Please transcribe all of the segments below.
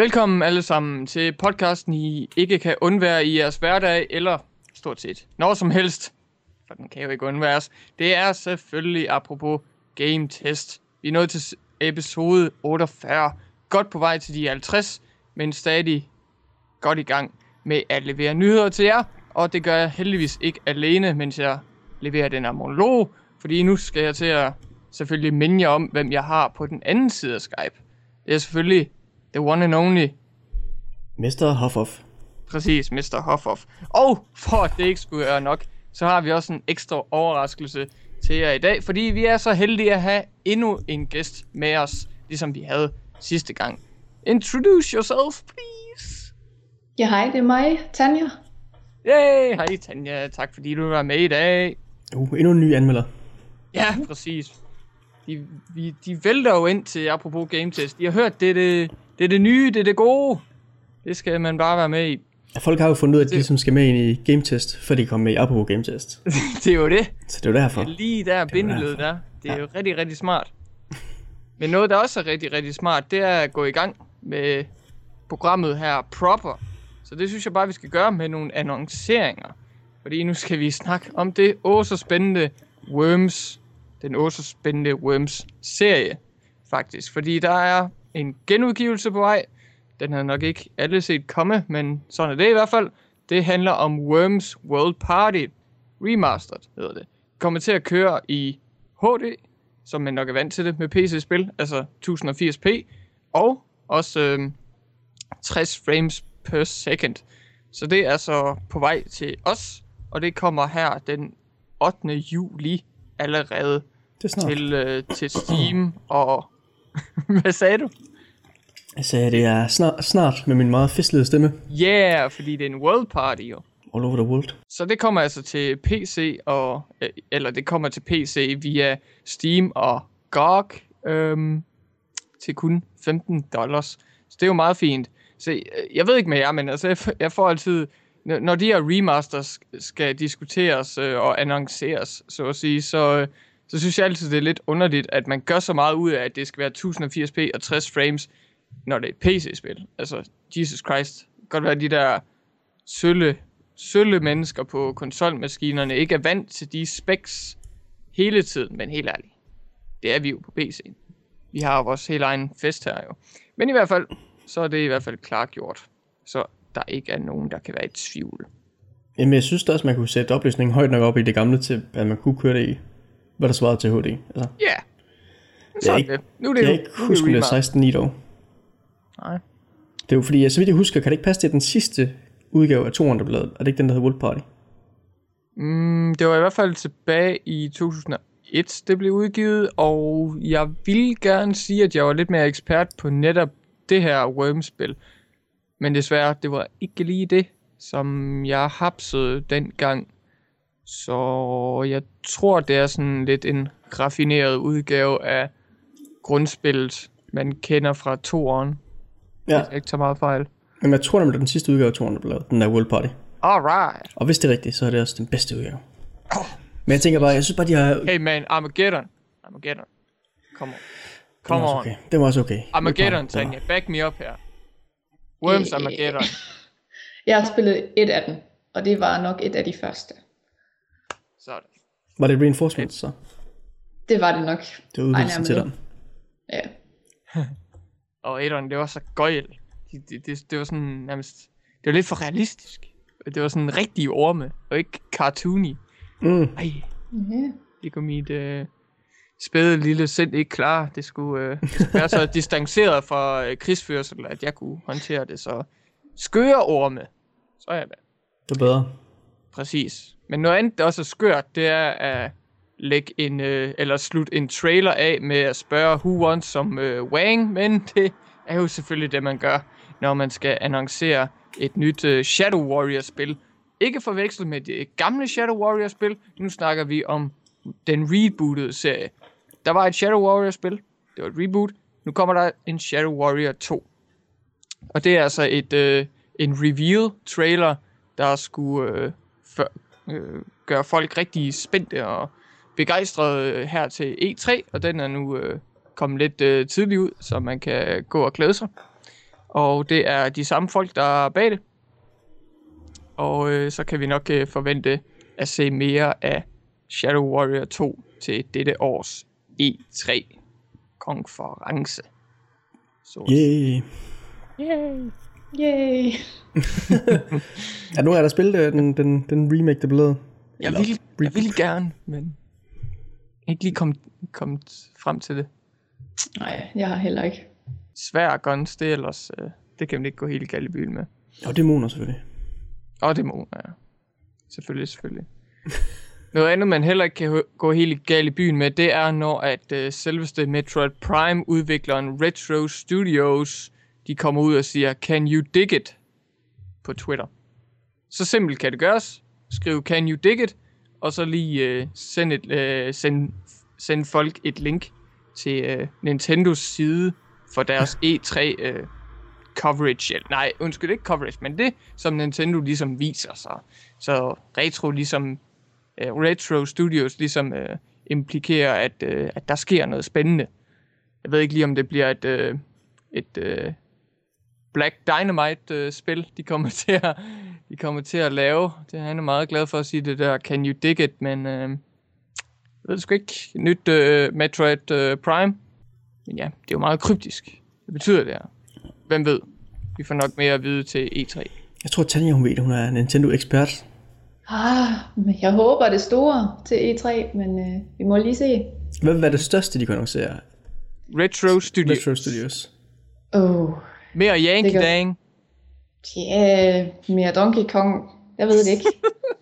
Velkommen alle sammen til podcasten, I ikke kan undvære i jeres hverdag, eller stort set når som helst, for den kan jo ikke undværes. Det er selvfølgelig apropos Game Test. Vi er nået til episode 48. Godt på vej til de 50, men stadig godt i gang med at levere nyheder til jer. Og det gør jeg heldigvis ikke alene, mens jeg leverer den her monolog, fordi nu skal jeg til at selvfølgelig minde jer om, hvem jeg har på den anden side af Skype. Det er selvfølgelig the one and only. Mr. Hoffoff. Præcis, Mr. Hoffoff. Og for at det ikke skulle være nok, så har vi også en ekstra overraskelse til jer i dag, fordi vi er så heldige at have endnu en gæst med os, ligesom vi havde sidste gang. Introduce yourself, please. Ja, hej, det er mig, Tanja. Yay, hej Tanja, tak fordi du var med i dag. Uh, endnu en ny anmelder. Ja, præcis. De, vi, de vælter jo ind til, apropos game test. De har hørt, det er det, det, er det nye, det er det gode. Det skal man bare være med i. Folk har jo fundet ud af, at de som skal med ind i Game Test, før de kommer med i Apropos Game Test. det er jo det. Så det er jo derfor. Det er lige der bindeled der. Det er ja. jo rigtig, rigtig smart. Men noget, der også er rigtig, rigtig smart, det er at gå i gang med programmet her proper. Så det synes jeg bare, vi skal gøre med nogle annonceringer. Fordi nu skal vi snakke om det åh så spændende Worms. Den åh så spændende Worms-serie, faktisk. Fordi der er en genudgivelse på vej. Den har nok ikke alle set komme, men sådan er det i hvert fald. Det handler om Worms World Party Remastered, hedder det. Kommer til at køre i HD, som man nok er vant til det med PC-spil, altså 1080p, og også øh, 60 frames per second. Så det er så på vej til os, og det kommer her den 8. juli allerede Det er til, øh, til Steam og... Hvad sagde du? Jeg sagde, det er snart, snart med min meget fistlede stemme. Yeah, fordi det er en world party jo. All over the world. Så det kommer altså til PC, og, øh, eller det kommer til PC via Steam og GOG øhm, til kun 15 dollars. Så det er jo meget fint. Så øh, jeg ved ikke med jer, men altså, jeg, får altid, når når de her remasters skal diskuteres øh, og annonceres, så at sige, så, øh, så synes jeg altid, det er lidt underligt, at man gør så meget ud af, at det skal være 1080p og 60 frames, når det er et PC-spil. Altså, Jesus Christ. Det kan godt være, de der sølle, sølle mennesker på konsolmaskinerne ikke er vant til de specs hele tiden, men helt ærligt. Det er vi jo på PC'en. Vi har jo vores helt egen fest her jo. Men i hvert fald, så er det i hvert fald klargjort. Så der ikke er nogen, der kan være i tvivl. Jamen, jeg synes da også, man kunne sætte opløsningen højt nok op i det gamle til, at man kunne køre det i, hvad der svarede til HD. Altså, Ja. Yeah. Så Jeg er ikke- det. Nu er det jeg ikke nu er det huske, om det er remaster. 16 i dog. Nej. Det er jo fordi, så vidt jeg husker, kan det ikke passe til den sidste udgave af 200 bladet. Er det ikke den, der hedder World Party? Mm, det var i hvert fald tilbage i 2001, det blev udgivet, og jeg vil gerne sige, at jeg var lidt mere ekspert på netop det her Worms-spil. Men desværre, det var ikke lige det, som jeg hapsede dengang. Så jeg tror, det er sådan lidt en raffineret udgave af grundspillet, man kender fra toeren. Ja, Hvis jeg ikke tager meget fejl. men jeg tror nemlig, det er den sidste udgave af 200 bladet, den der World Party. Alright. Og hvis det er rigtigt, så er det også den bedste udgave. Men jeg tænker bare, jeg synes bare, de har... Hey man, Armageddon. Armageddon. Come on. Det Come on. okay. Det var også okay. Armageddon, Tanja. Back me up her. Worms. Armageddon. Jeg har spillet et af dem, og det var nok et af de første. Var det reinforcement så? Det var det nok. Det var udvidelsen til den. Ja. Og etteren, det var så gøjl. Det, det, det, det var sådan nærmest... Det var lidt for realistisk. Det var sådan rigtige orme, og ikke cartoony. Mm. Ej, ja. det kunne mit øh, spæde lille sind ikke klare. Det skulle, øh, det skulle være så distanceret fra øh, krigsførsel, at jeg kunne håndtere det. Så skøre orme. Så er jeg med. Det er bedre. Præcis. Men noget andet, der også er skørt, det er at lægge en, øh, eller slutte en trailer af med at spørge Who Wants som øh, Wang, men det er jo selvfølgelig det, man gør, når man skal annoncere et nyt øh, Shadow Warrior-spil. Ikke forvekslet med det gamle Shadow Warrior-spil, nu snakker vi om den rebootede serie. Der var et Shadow Warrior-spil, det var et reboot, nu kommer der en Shadow Warrior 2. Og det er altså et, øh, en reveal-trailer, der skulle øh, for, øh, gøre folk rigtig spændte og begejstrede øh, her til E3, og den er nu øh, kommet lidt øh, tidligt ud, så man kan gå og glæde sig. Og det er de samme folk, der er bag det. Og øh, så kan vi nok øh, forvente at se mere af Shadow Warrior 2 til dette års E3-konference. Så Yay. Yay. Yay. Er nu er der spillet øh, den, den, den remake, der blev lavet? Jeg Eller vil, jeg reboot. vil gerne, men ikke lige kommet kom frem til det. Nej, jeg har heller ikke. Svær guns, det er ellers, øh, det kan man ikke gå helt galt i byen med. Og dæmoner selvfølgelig. Og det må, ja. Selvfølgelig, selvfølgelig. Noget andet, man heller ikke kan gå helt galt i byen med, det er, når at øh, selveste Metroid Prime-udvikleren Retro Studios, de kommer ud og siger, Can you dig it? På Twitter. Så simpelt kan det gøres. Skriv Can you dig it? Og så lige øh, send, et, øh, send, send folk et link til øh, Nintendos side for deres E3 øh, coverage. Nej, undskyld, ikke coverage, men det, som Nintendo ligesom viser sig. Så Retro ligesom, øh, Retro Studios ligesom øh, implikerer, at, øh, at der sker noget spændende. Jeg ved ikke lige, om det bliver et, øh, et øh, Black Dynamite-spil, de kommer til at de kommer til at lave. Det er han er meget glad for at sige det der, can you dig it, men øh, jeg ved sgu ikke. Nyt øh, Metroid øh, Prime. Men ja, det er jo meget kryptisk. Hvad betyder det her? Hvem ved? Vi får nok mere at vide til E E3. Jeg tror, Tanja, hun ved det. Hun er Nintendo-ekspert. Ah, men jeg håber det store til E3, men øh, vi må lige se. Hvad være det største, de kan annoncere? Retro Studios. Retro Studios. Åh, oh, Mere Yankee Det Dang. ja, mere Donkey Kong. Jeg ved det ikke.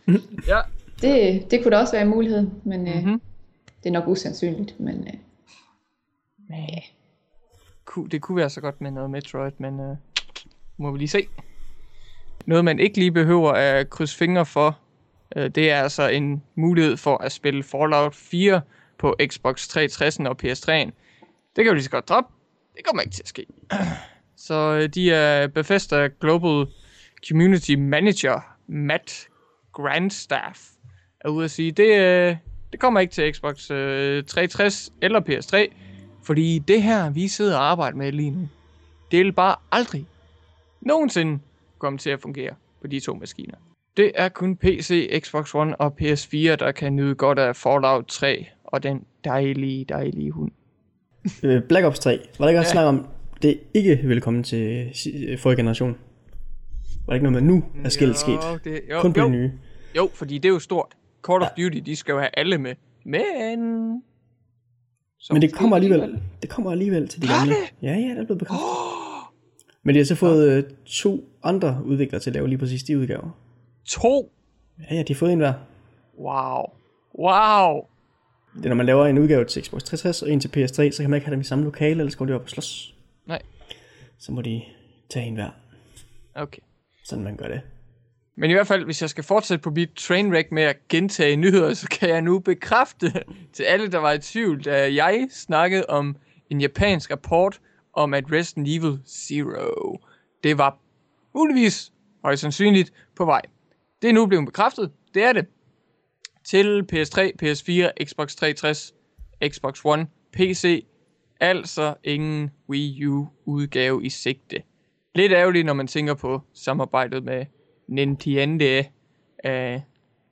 Ja. Det, det kunne da også være en mulighed, men øh, Mhm. det er nok usandsynligt. Men øh, Men, ku- det kunne være så godt med noget Metroid, men øh, må vi lige se. Noget, man ikke lige behøver at krydse fingre for, øh, det er altså en mulighed for at spille Fallout 4 på Xbox 360 og PS3'en. Det kan vi lige så godt droppe. Det kommer ikke til at ske. Så øh, de er Bethesda Global Community Manager, Matt Grandstaff, er ude at sige, det, øh, det kommer ikke til Xbox øh, 360 eller PS3, fordi det her, vi sidder og arbejder med lige nu, det vil bare aldrig nogensinde komme til at fungere på de to maskiner. Det er kun PC, Xbox One og PS4, der kan nyde godt af Fallout 3 og den dejlige, dejlige hund. Øh, Black Ops 3. Var der ikke også Ja. snak om, det ikke vil komme til øh, forrige generation? Var det ikke noget med, nu er skillet sket? Det, jo, Kun på jo, nye. jo, fordi det er jo stort. Call of Duty, de skal jo have alle med. Men... Så Men det kommer alligevel. Det kommer alligevel til de gamle. det? Ja, ja, det er blevet bekræftet. Men de har så fået øh, to andre udviklere til at lave lige præcis de udgaver. To. Ja, ja, de har fået en hver. Wow. Wow. Det er, når man laver en udgave til Xbox 360 og en til PS3, så kan man ikke have dem i samme lokale, eller skal de op og slås. Så må de tage en hver. Okay. Sådan man gør det. Men i hvert fald, hvis jeg skal fortsætte på mit trainwreck med at gentage nyheder, så kan jeg nu bekræfte til alle, der var i tvivl, da jeg snakkede om en japansk rapport om, at Resident Evil Zero, det var muligvis højst sandsynligt på vej. Det er nu blevet bekræftet. Det er det. Til PS3, PS4, Xbox 360, Xbox One, PC. Altså ingen Wii U udgave i sigte. Lidt ærgerligt, når man tænker på samarbejdet med Nintendo, øh,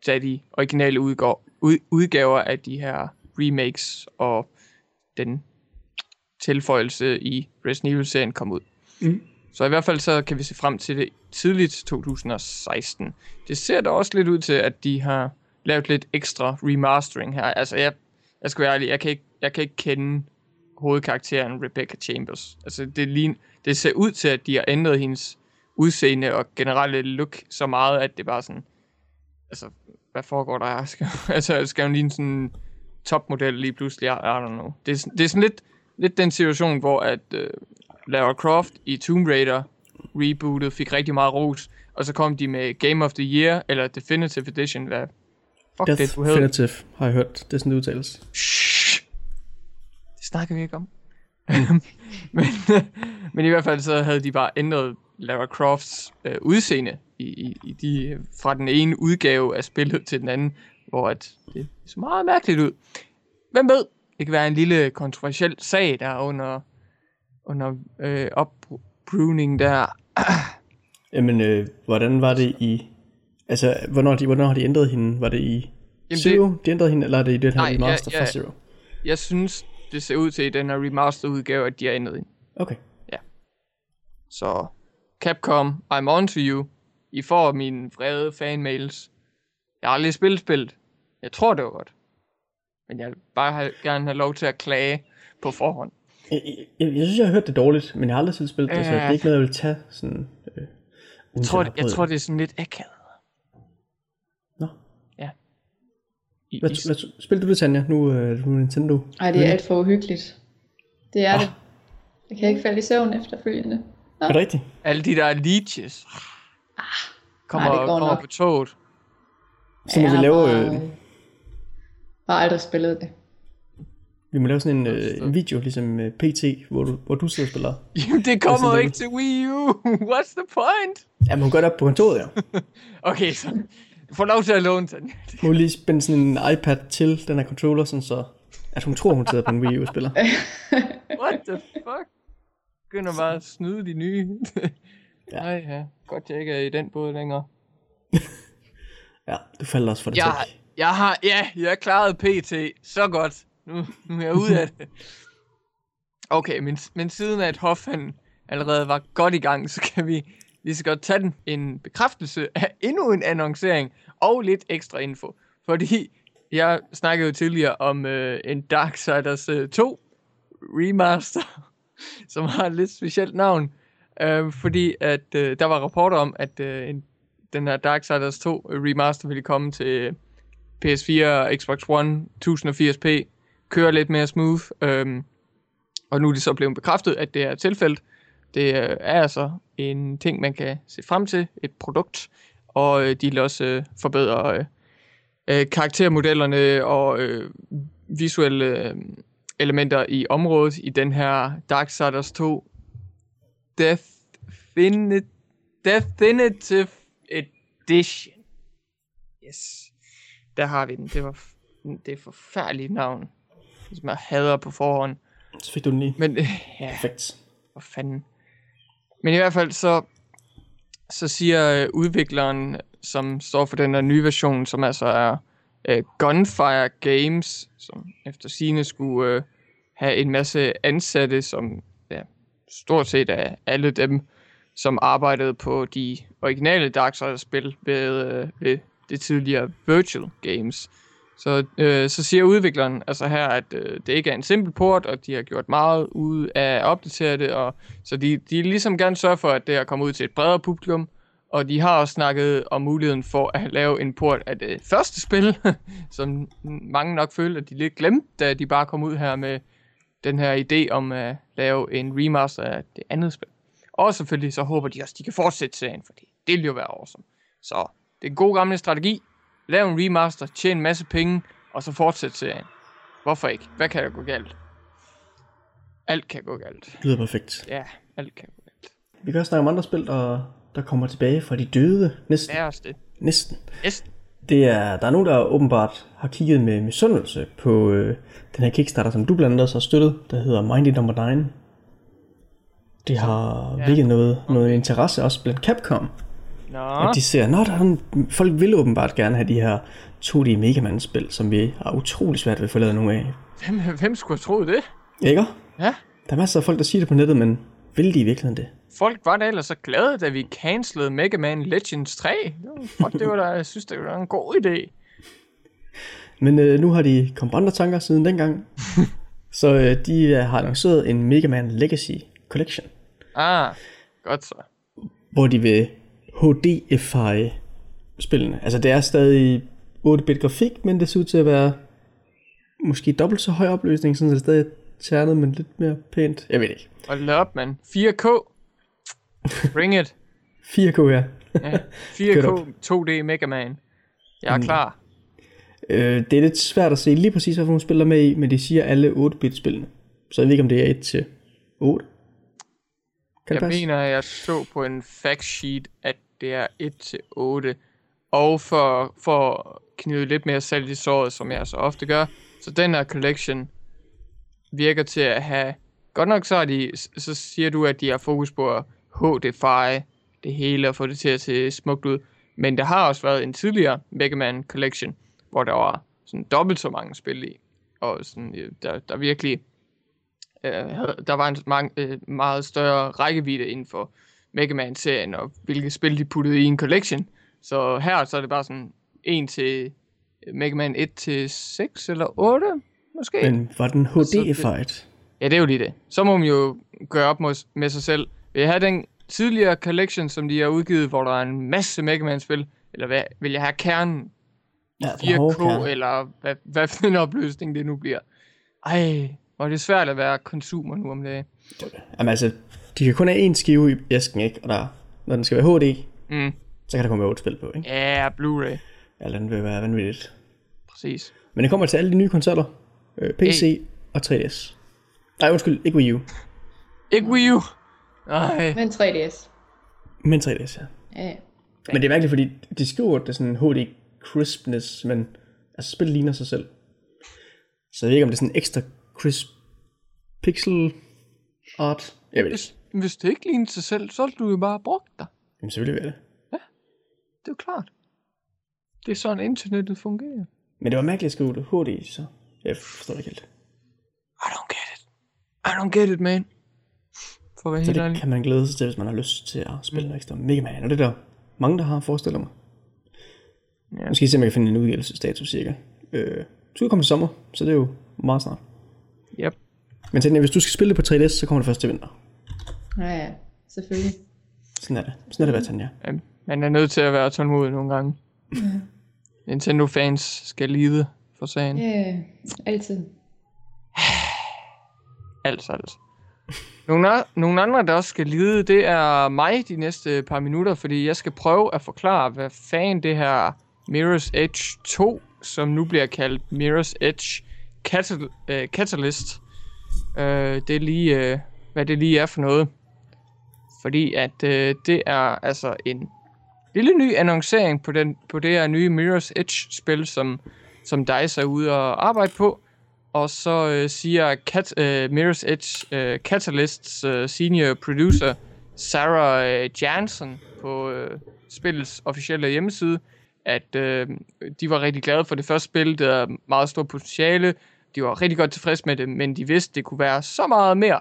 tage de originale udgaver, ud, udgaver af de her remakes og den tilføjelse i Resident Evil-serien kom ud. Mm. Så i hvert fald så kan vi se frem til det tidligt 2016. Det ser da også lidt ud til, at de har lavet lidt ekstra remastering her. Altså jeg, jeg skal være ærlig, jeg kan ikke, jeg kan ikke kende hovedkarakteren Rebecca Chambers. Altså det, lign, det ser ud til, at de har ændret hendes udseende og generelle look så meget, at det bare sådan, altså, hvad foregår der her? Skal, altså, skal hun sådan en topmodel lige pludselig? I, don't know. Det er, sådan- det er sådan lidt, lidt den situation, hvor at uh, Lara Croft i Tomb Raider rebootet fik rigtig meget ros, og så kom de med Game of the Year, eller Definitive Edition, hvad fuck Death det, du havde. Definitive har jeg hørt. Det er sådan, det udtales. Shh. Det snakker vi ikke om. men, men i hvert fald så havde de bare ændret Lara Crofts øh, udseende i, i, i de, fra den ene udgave af spillet til den anden, hvor at det så meget mærkeligt ud. Hvem ved? Det kan være en lille kontroversiel sag, der er under, under øh, op, pruning der. Jamen, øh, hvordan var det i... Altså, hvornår, har de, hvornår har de ændret hende? Var det i det- Zero, de ændrede hende, eller er det i det her Nej, ja, remaster ja. fra Zero? Jeg synes, det ser ud til i den her remaster udgave, at de har ændret hende. Okay. Så Capcom, I'm on to you. I får mine vrede fanmails. Jeg har aldrig spillet spillet. Jeg tror, det var godt. Men jeg vil bare have, gerne have lov til at klage på forhånd. Jeg, jeg, jeg, synes, jeg har hørt det dårligt, men jeg har aldrig selv spillet det, så det er Øh. ikke noget, jeg vil tage sådan... Øh, Jeg tror, det, jeg tror, det er sådan lidt akavet. Nå. I, Hvad, i, hvad, spil du det, Tanja? Nu øh, er Nintendo. Ej, det er alt for uhyggeligt. Det er det. Jeg kan ikke falde i søvn efterfølgende. Er det rigtigt? alle de der leeches. Kommer, nej, det går kommer nok. på toget. Så må Jeg vi har lave, bare, øh, bare aldrig spillet det. vi må lave sådan en, øh, en video, ligesom øh, PT, hvor du, hvor du sidder og spiller. Jamen, det kommer jo ikke til Wii U. What's the point? Ja, gør det op på kontoret, ja. Okay, så får lov til at låne den. Må lige spænde sådan en iPad til den her controller, sådan så at hun tror, hun sidder på en Wii U og spiller. What the fuck? Begynder bare at snyde de nye. Ja. Nej, ja. Godt, jeg ikke er i den båd længere. Ja, du falder også for det Jeg, tæt. jeg har, ja, jeg klarede PT. Så godt. Nu, nu er jeg ude af det. Okay, men, men siden at Hoffman allerede var godt i gang, så kan vi lige så godt tage den en bekræftelse af endnu en annoncering og lidt ekstra info. Fordi jeg snakkede jo tidligere om øh, en Darksiders øh, 2 remaster, som har et lidt specielt navn. Øh, fordi at øh, der var rapporter om, at øh, en, den her Darksiders 2 remaster ville komme til PS4 og Xbox One 1080p, kører lidt mere smooth. Øh, og nu er det så blevet bekræftet, at det er tilfældet. Det er altså en ting, man kan se frem til, et produkt, og øh, de vil også øh, forbedre øh, øh, karaktermodellerne og øh, visuelle øh, elementer i området i den her Darksiders 2 Defini- Definitive Edition. Yes. Der har vi den. Det var det et forfærdeligt navn. Som jeg hader på forhånd. Så fik du den lige. Men øh, ja, Perfekt. for fanden. Men i hvert fald så, så siger øh, udvikleren, som står for den der nye version, som altså er øh, Gunfire Games, som efter sine skulle øh, have en masse ansatte, som ja, stort set er alle dem, som arbejdede på de originale Dark Souls-spil ved, øh, ved det tidligere Virtual Games. Så, øh, så siger udvikleren altså her, at øh, det ikke er en simpel port, og de har gjort meget ud af at opdatere det, og så de, de ligesom gerne sørger for, at det er kommet ud til et bredere publikum, og de har også snakket om muligheden for at lave en port af det første spil, som mange nok følte, at de lidt glemte, da de bare kom ud her med den her idé om at lave en remaster af det andet spil. Og selvfølgelig så håber de også, at de kan fortsætte serien, for det ville jo være awesome. Så det er en god gammel strategi. Lav en remaster, tjene en masse penge, og så fortsæt serien. Hvorfor ikke? Hvad kan der gå galt? Alt kan gå galt. Det lyder perfekt. Ja, alt kan gå galt. Vi kan også snakke om andre spil, der, der kommer tilbage fra de døde. Næsten. Det er også det. Næsten. Yes. Det er, der er nogen, der åbenbart har kigget med misundelse på øh, den her Kickstarter, som du blandt andet også har støttet, der hedder Mindy Number 9. Det har Ja. virkelig noget, noget interesse også blandt Capcom. Nå, At de ser, at der er en, folk vil åbenbart gerne have de her 2D Mega Man-spil, som vi har utrolig svært ved at få lavet nogle af. hvem, hvem skulle have troet det? Ikke? Ja. Der er masser af folk, der siger det på nettet, men vil de i virkeligheden det? Folk var da ellers så glade, da vi cancelede Mega Man Legends 3. Det var, fuck, det var da, jeg synes, det var en god idé. Men øh, nu har de kommet andre tanker siden dengang. så øh, de øh, har annonceret en Mega Man Legacy Collection, Ah, godt så. hvor de vil HDify spillene. Altså det er stadig 8-bit grafik, men det ser ud til at være måske dobbelt så høj opløsning, sådan så det er stadig ternet, men lidt mere pænt. Jeg ved ikke. Hold op, mand. 4K. Bring it. 4K, ja. Ja, Get 4K up. 2D Mega Man. Jeg er Mm. klar. Øh, det er lidt svært at se lige præcis, hvad for nogle spil der er med i, men de siger alle 8-bit spillene. Så jeg ved ikke, om det er 1 til 8. Kan Jeg mener, jeg så på en fact sheet, at det er 1-8. Og for, for at knive lidt mere salt i såret, som jeg så ofte gør, så den her collection virker til at have godt nok så, er de, så siger du, at de har fokus på at hd det hele og få det til at se smukt ud. Men der har også været en tidligere Mega Man Collection, hvor der var sådan dobbelt så mange spil i. Og sådan, øh, der, der virkelig øh, der var en mange, øh, meget større rækkevidde inden for Mega Man-serien, og hvilke spil de puttede i en collection. Så her så er det bare sådan en til Mega Man 1 til 6 eller 8, måske. Men var den HD-fight? Ja, det er jo lige det. Så må man jo gøre op mod, med sig selv. Vil jeg have den tidligere collection, som de har udgivet, hvor der er en masse Mega Man-spil? Eller hvad, vil jeg have kernen? Ja, den hårde 4K, kerne. eller hvad, hvad for en opløsning det nu bliver? Ej, hvor er det svært at være consumer nu om dagen. Jamen altså, de kan kun have én skive i æsken, ikke? Og der, når den skal være HD, Mm. så kan der komme 8 spil på, ikke? Ja, Blu-ray. Eller den vil være vanvittigt. Præcis. Men det kommer til alle de nye konsoller. Øh, PC og 3DS. Nej, undskyld, ikke Wii U. Ikke Wii U. Nej. Men 3DS. Men 3DS, ja. Ja, ja. Men det er mærkeligt, fordi de skriver, at det er sådan HD crispness, men altså spillet ligner sig selv. Så jeg ved ikke, om det er sådan en ekstra crisp pixel art. Jeg ved det ikke. Hvis, hvis det ikke ligner sig selv, så har du jo bare brugt dig. Jamen selvfølgelig vil jeg det. Det er jo klart. Det er sådan, internettet fungerer. Men det var mærkeligt at skrive det HD, så jeg forstår ikke helt. I don't get it. I don't get it, man. For at være Så helt det ærlig. kan man glæde sig til, hvis man har lyst til at spille noget ekstra Mega Man. Og det er der mange, der har forestiller mig. Ja. Jeg se, om jeg kan finde en udgivelsesdato cirka. Øh, skal komme til sommer, så det er jo meget snart. Yep. Men tænk, hvis du skal spille det på 3DS, så kommer det først til vinter. Ja, ja. Selvfølgelig. Sådan er det. Sådan er det, Tanja. Jamen, man er nødt til at være tålmodig nogle gange. Nintendo-fans skal lide for sagen. Ja, ja. altid. Altså, altså. Nogle, nogle andre, der også skal lide, det er mig de næste par minutter, fordi jeg skal prøve at forklare, hvad fanden det her Mirror's Edge 2, som nu bliver kaldt Mirror's Edge Catal- øh, Catalyst, øh, det er lige, øh, hvad det lige er for noget. Fordi at øh, det er altså en lille ny annoncering på, den, på det her nye Mirror's Edge-spil, som, som DICE er ude og arbejde på. Og så øh, siger Cat, øh, Mirror's Edge øh, Catalysts øh, senior producer Sarah øh, Jansen på øh, spillets officielle hjemmeside, at øh, de var rigtig glade for det første spil, der er meget stort potentiale. De var rigtig godt tilfredse med det, men de vidste, det kunne være så meget mere.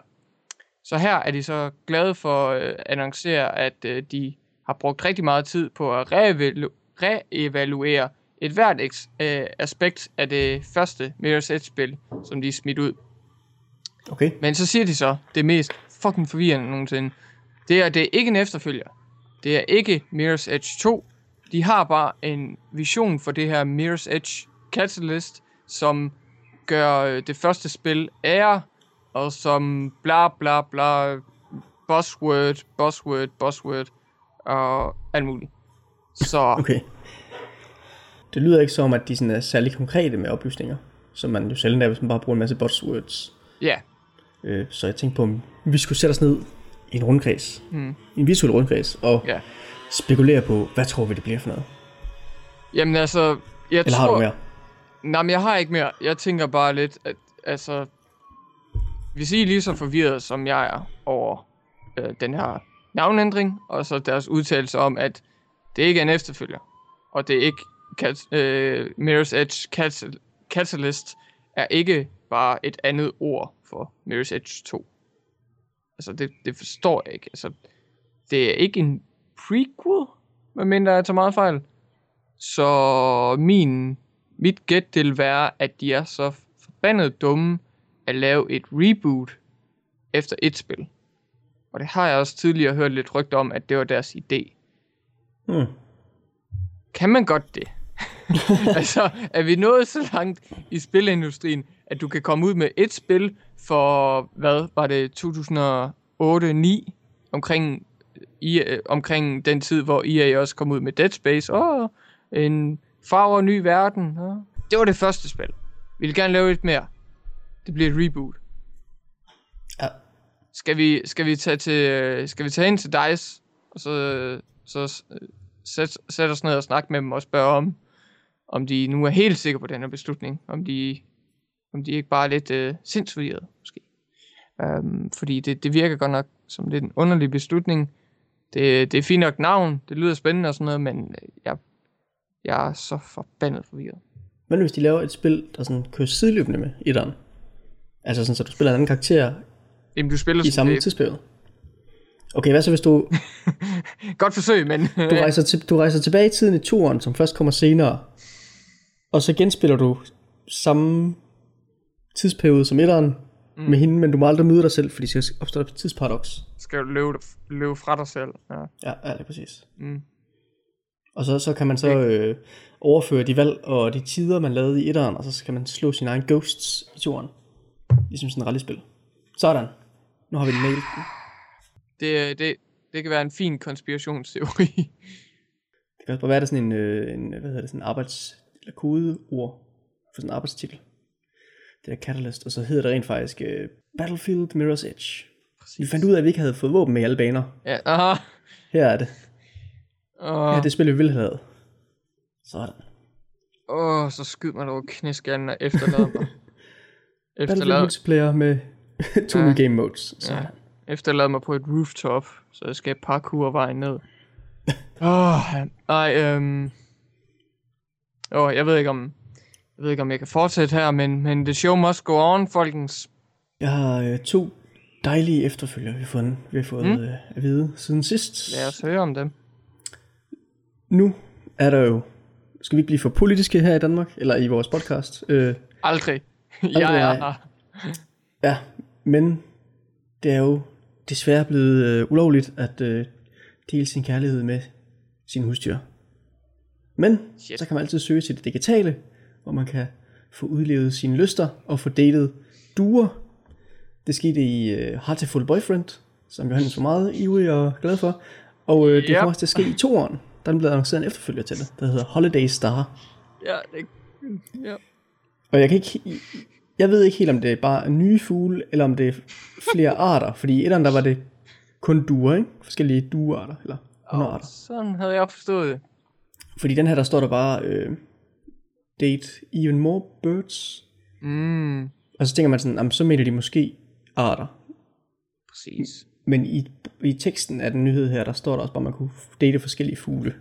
Så her er de så glade for øh, at annoncere, at øh, de har brugt rigtig meget tid på at reevalu- reevaluere et hvert øh, aspekt af det første Mirror's Edge-spil, som de smidt ud. Okay. Men så siger de så, det mest fucking forvirrende nogensinde. Det er, det er ikke en efterfølger. Det er ikke Mirror's Edge 2. De har bare en vision for det her Mirror's Edge Catalyst, som gør det første spil ære, og som bla bla bla, buzzword, buzzword, buzzword, og alt muligt. Så Okay. Det lyder ikke som, at de sådan er særlig konkrete med oplysninger, som man jo sjældent er, hvis man bare bruger en masse buzzwords. ja, Øh, så jeg tænkte på, om vi skulle sætte os ned i en rundkreds, mm. en visuel rundkreds, og ja. spekulere på, hvad tror vi, det bliver for noget? Jamen altså, jeg Eller tror... har du mere? Nej, men jeg har ikke mere. Jeg tænker bare lidt, at altså... Hvis I er lige så forvirret, som jeg er over øh, den her navnændring, og så deres udtalelse om, at det ikke er en efterfølger, og det er ikke cat, øh, Mirror's Edge Catal- Catalyst, er ikke bare et andet ord for Mirror's Edge 2. Altså, det, det forstår jeg ikke. Altså, det er ikke en prequel, medmindre jeg tager meget fejl. Så min, mit gæt vil være, at de er så forbandet dumme at lave et reboot efter et spil. Og det har jeg også tidligere hørt lidt rygter om, at det var deres idé. Hmm. Kan man godt det? altså, er vi nået så langt i spilindustrien, at du kan komme ud med et spil for, hvad var det, 2008-9, omkring, i, øh, omkring den tid, hvor EA også kom ud med Dead Space, og en farver ny verden. Ja. Det var det første spil. Vi vil gerne lave et mere. Det bliver et reboot. Ja. Skal vi, skal vi tage til, øh, skal vi tage ind til DICE, og så, så øh, sæt, sætte os ned og snakke med dem og spørge om, om de nu er helt sikre på den her beslutning. Om de, om de ikke bare er lidt øh, sindsforvirret, måske. Øhm, fordi det, det virker godt nok som lidt en underlig beslutning. Det, det er fint nok navn, det lyder spændende og sådan noget, men øh, jeg, jeg er så forbandet forvirret. Men hvis de laver et spil, der sådan kører sideløbende med etteren, altså sådan, så du spiller en anden karakter Jamen, du spiller i samme det. tidsperiode. Okay, hvad så hvis du, Godt forsøg, men... du, rejser til, du rejser tilbage i tiden i toeren, som først kommer senere, og så genspiller du samme tidsperiode som etteren mm. med hende, men du må aldrig møde dig selv, fordi så opstår der et tidsparadoks. skal du løbe, løbe fra dig selv. Ja. Ja, ja, det er præcis. Mm. Og så, så kan man så øh, overføre de valg og de tider, man lavede i etteren, og så kan man slå sine egne ghosts i toeren. Ligesom sådan et rallyspil. Sådan. Nu har vi nailet den. Det, det, det kan være en fin konspirationsteori. Det kan også bare være, der er sådan en, øh, en hvad hedder det, sådan en arbejds, eller kodeord for sådan en arbejdstitel. Det er Catalyst, og så hedder det rent faktisk øh, Battlefield Mirror's Edge. Vi fandt ud af, at vi ikke havde fået våben med i alle baner. ja, aha. Her er det. Her er det spil, vi ville have. Sådan. åh, så skyd mig dog knæskallen og efterlad mig. Battlefield efterlad, multiplayer med to Ja. nye game modes. Sådan. ja, efterlad mig på et rooftop, så jeg skal parkour vejen ned. Åh, oh, ej, øhm... Åh, jeg ved ikke om... Jeg ved ikke, om jeg kan fortsætte her, men, men the show must go on, folkens. Jeg har øh, to dejlige efterfølger, vi har fået, vi har fået mm. øh, at vide siden sidst. Lad os høre om dem. Nu er der jo, skal vi ikke blive for politiske her i Danmark, eller i vores podcast. Øh, Aldrig. Jeg er nej. her. ja, men det er jo desværre blevet øh, ulovligt at øh, dele sin kærlighed med sin husdyr. Men Shit. så kan man altid søge til det digitale, hvor man kan få udlevet sine lyster og få datet duer. Det skete i øh, Heartful Boyfriend, som Johannes var meget ivrig og glad for. Og øh, det Yep. kommer også til at ske i toeren. Der er blevet annonceret en efterfølger til det, der hedder Holiday Star. Ja, det, ja. Og jeg kan ikke, jeg ved ikke helt, om det er bare nye fugle, eller om det er flere arter. Fordi i etteren, der var det kun duer, ikke? Forskellige duearter, eller underarter. Sådan havde jeg forstået det. Fordi den her, der står der bare, øh, date even more birds. Mm, Og så tænker man sådan, jamen, så mener de måske arter. præcis. Men i, i teksten af den nyhed her, der står der også bare, at man kunne date forskellige fugle.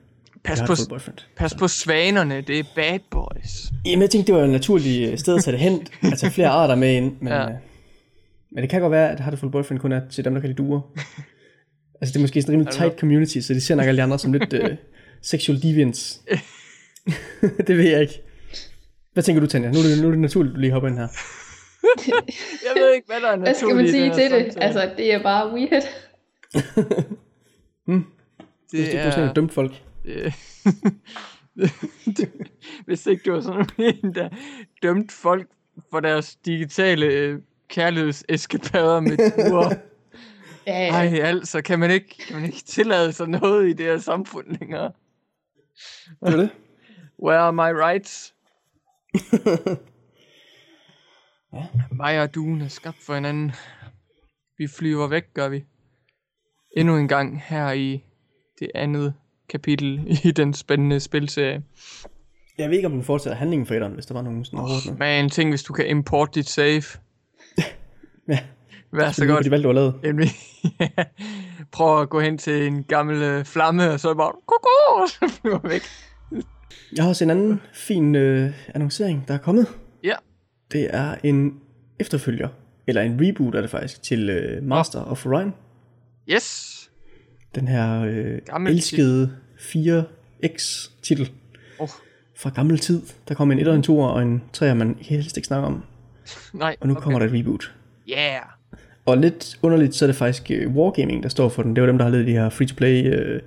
Pas på, har boyfriend. pas på svanerne, det er bad boys. Jamen, jeg tænkte, det var et naturligt øh, sted at tage det hen, at tage flere arter med ind, men, Ja. øh, men det kan godt være, at Heartful Boyfriend kun er til dem, der kan lide duer. altså, det er måske sådan en rimelig tight community, så de ser nok alle de andre som lidt uh, sexual deviants. det ved jeg ikke. Hvad tænker du, Tanja? Nu er det, nu er det naturligt, du lige hopper ind her. Jeg ved ikke, hvad der er Hvad skal man naturligt sige den til det? samtale. Altså, det er bare weird. Hvis det du er sådan en dømt folk. Det, hvis ikke du var sådan en, der dømt folk for deres digitale øh, kærlighedseskapader med duer. Ja, ja. Ej, altså, kan man, ikke, kan man ikke tillade sig noget i det her samfund længere? Er det det? Where are my rights? Mig og duen er skabt for hinanden. Vi flyver væk, gør vi. Endnu en gang her i det andet kapitel i den spændende spilserie. Jeg ved ikke, om den fortsætter handlingen for etteren, hvis der var nogen sådan overordnet. Men tænk, hvis du kan import dit save. Ja, Vær så det er godt. de valg, du har lavet. Emily. Prøv at gå hen til en gammel øh, flamme, og så bare, koko, og så flyver væk. Jeg har også en anden fin øh, annoncering, der er kommet. Ja. Det er en efterfølger, eller en reboot er det faktisk, til øh, Master of Orion. Yes. Den her øh, Gammel elskede 4X-titel Oh, fra gammel tid. Der kom en 1'er, en 2'er og en 3'er, man helst ikke snakker om. nej. Og nu okay. kommer der et reboot. Yeah. Og lidt underligt, så er det faktisk øh, Wargaming, der står for den. Det var dem, der har lavet de her free-to-play øh,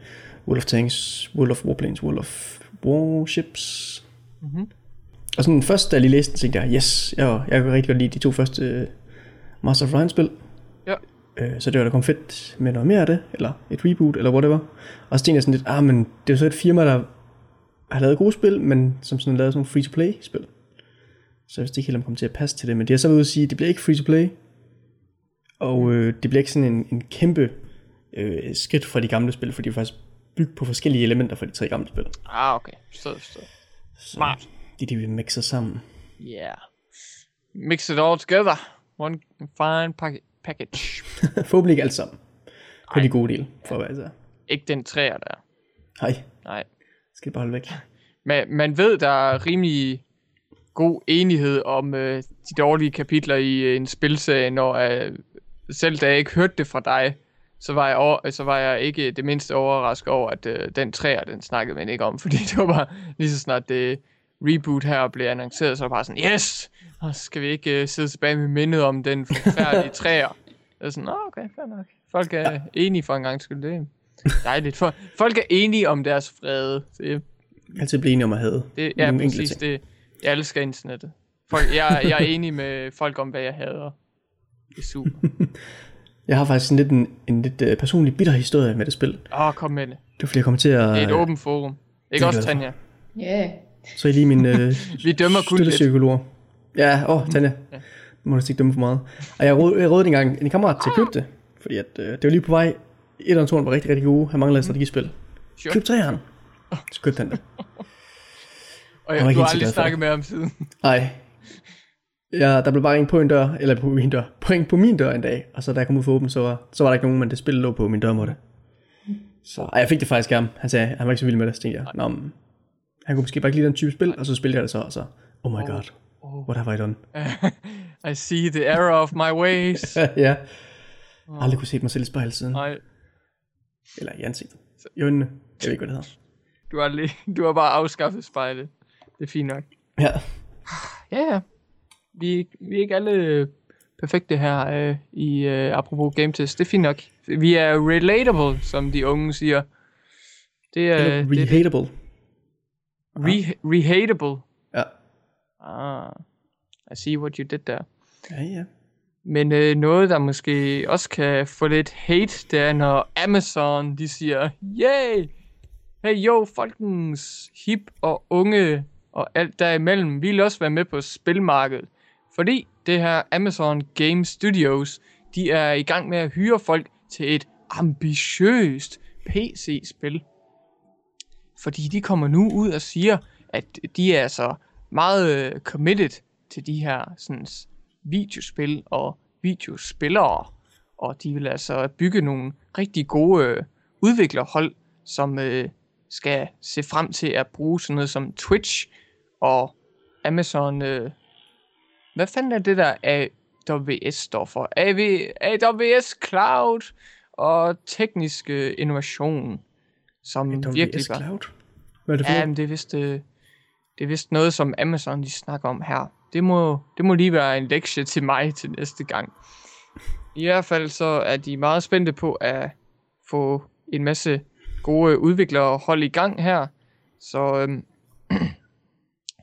World of Tanks, World of Warplanes, World of Warships. Mhm. Og sådan først, da jeg lige læste den, tænkte jeg, yes, jeg, jeg kan rigtig godt lide de to første øh, Master of Orion-spil. Øh, så det var da kommet fedt med noget mere af det, eller et reboot, eller whatever. Og så tænkte jeg sådan lidt, ah, men det er jo så et firma, der har lavet gode spil, men som sådan lavet sådan nogle free-to-play-spil. Så jeg vidste ikke helt, om det kommer til at passe til det, men de har så ude at sige, at det bliver ikke free-to-play, og øh, det bliver ikke sådan en, en kæmpe øh, skridt fra de gamle spil, for de er faktisk bygget på forskellige elementer fra de tre gamle spil. Ah, okay. Forstået. Så Smart. De, de vil mixe sammen. Yeah. Mix it all together. One fine pack- package. Forhåbentlig ikke alt sammen. På Ej. de gode del, for at være. Ikke den træer der. Hej, Nej. skal bare holde væk. Man, man ved, der er rimelig god enighed om øh, de dårlige kapitler i øh, en spilserie, når øh, selv da jeg ikke hørte det fra dig, så var jeg, over, så var jeg ikke det mindste overrasket over, at øh, den træer, den snakkede man ikke om, fordi det var bare lige så snart det reboot her blev annonceret, så var det bare sådan, yes! Og så skal vi ikke øh, sidde tilbage med mindet om den forfærdelige træer. Det er sådan, Nå, okay, fair nok. Folk er ja. enige for en gang skyld, det er dejligt. For, folk er enige om deres fred. Det, Altid blive enige om at have det, ja, præcis. Det, jeg elsker internettet. Folk, jeg, jeg er enig med folk om, hvad jeg hader. Det er super. Jeg har faktisk en lidt, en, en lidt uh, personlig bitter historie med det spil. Åh, oh, kom med det. Det var fordi, jeg kom til at... Det er et åbent forum. Ikke det er også. Tanja? Ja. Yeah. Så er I lige min uh, Vi dømmer kun lidt. Ja, åh, oh, Tanja. Nu må du ikke dømme for meget. Og jeg rådede, jeg rådede engang en kammerat til at købe det. Fordi at, uh, det var lige på vej. Et og to var rigtig, rigtig gode. Han manglede et strategispil. Sure. Køb træerne. Så købte han det. Og Jeg du har aldrig snakket med ham siden. Nej. Ja, der blev bare ringet på en dør, eller på min dør, på, ringet på min dør en dag, og så da jeg kom ud for åben, så var, så var der ikke nogen, men det spil lå på min dørmåtte. Så ej, jeg fik det faktisk af ham. Han sagde, han var ikke så vild med det, så tænkte jeg, Nå, men, han kunne måske bare ikke lide den type spil, og så spillede jeg det så, og så, oh my god, what have I done? I see the error of my ways. ja, har aldrig kunne se mig selv i spejlet siden, Nej, eller i ansigtet, i øjnene, jeg ved ikke, hvad det hedder. du har, lige, du har bare afskaffet spejlet. Det er fint nok. Ja, Ja, ja. Vi, vi er ikke alle perfekte her øh, i øh, apropos game test. Det er fint nok. Vi er relatable, som de unge siger. Det er eller det, er. Re, rehatable. Ja. Ah, I see what you did there. Ja, ja. Men øh, noget, der måske også kan få lidt hate, det er, når Amazon, de siger, yay! Hey yo, folkens hip og unge og alt derimellem, vi vil også være med på spilmarkedet. Fordi det her Amazon Game Studios, de er i gang med at hyre folk til et ambitiøst PC-spil. Fordi de kommer nu ud og siger, at de er så meget øh, committed til de her sådan, videospil og videospillere. Og de vil altså bygge nogle rigtig gode øh, udviklerhold, som øh, skal se frem til at bruge sådan noget som Twitch og Amazon. Øh, hvad fanden er det der AWS står for? AV, AWS Cloud og teknisk øh, innovation, som AWS virkelig var... Cloud. Hvad er det for Ja, men det er vist, øh, det er vist noget, som Amazon de snakker om her. Det må, det må lige være en lektie til mig til næste gang. I hvert fald så er de meget spændte på at få en masse gode udviklere hold i gang her. Så, øhm,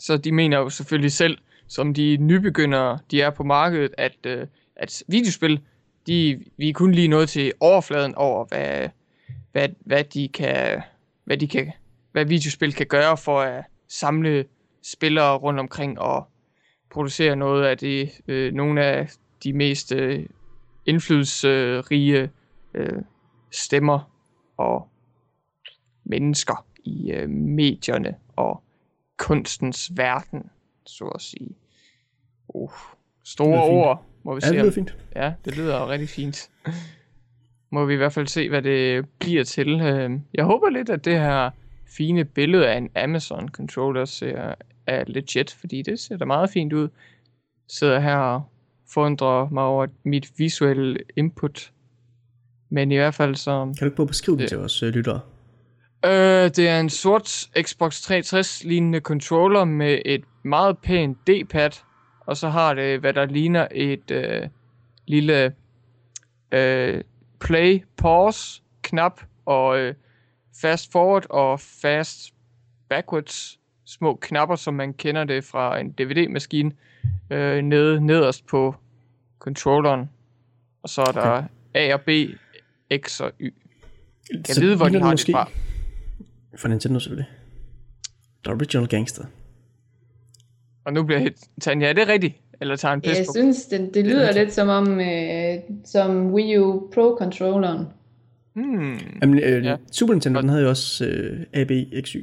så de mener jo selvfølgelig selv, som de nybegyndere, de er på markedet, at, øh, at videospil, de, vi er kun lige nået til overfladen over, hvad, hvad, hvad de kan, hvad de kan, hvad videospil kan gøre for at samle spillere rundt omkring og producere noget af det, øh, nogle af de mest øh, indflydelsesrige øh, stemmer og mennesker i øh, medierne og kunstens verden, så at sige. Uh, store ord, må vi se. om- fint. Ja, det lyder rigtig fint. Må vi i hvert fald se, hvad det bliver til. Øh, Jeg håber lidt, at det her fine billede af en Amazon controller ser er legit, fordi det ser da meget fint ud. Sidder her og forundrer mig over mit visuelle input. Men i hvert fald så... Kan du ikke prøve at beskrive den til os uh, lyttere? Øh, det er en sort Xbox 360 lignende controller med et meget pænt D-pad, og så har det, hvad der ligner et øh, lille øh, play, pause knap, og øh, fast forward og fast backwards små knapper, som man kender det fra en DVD-maskine, øh, nede, nederst på controlleren. Og så er der A og B, X og Y. Jeg Så ved, hvor de har det fra. Fra Nintendo selvfølgelig. The Original Gangster. Og nu bliver jeg. Tanja, er det rigtigt? Eller tager en pis Jeg på? synes, det, det lyder lidt som om øh, som Wii U Pro-controlleren. Hmm. Jamen, øh, Ja. Super Nintendo, den havde jo også øh, ABXY.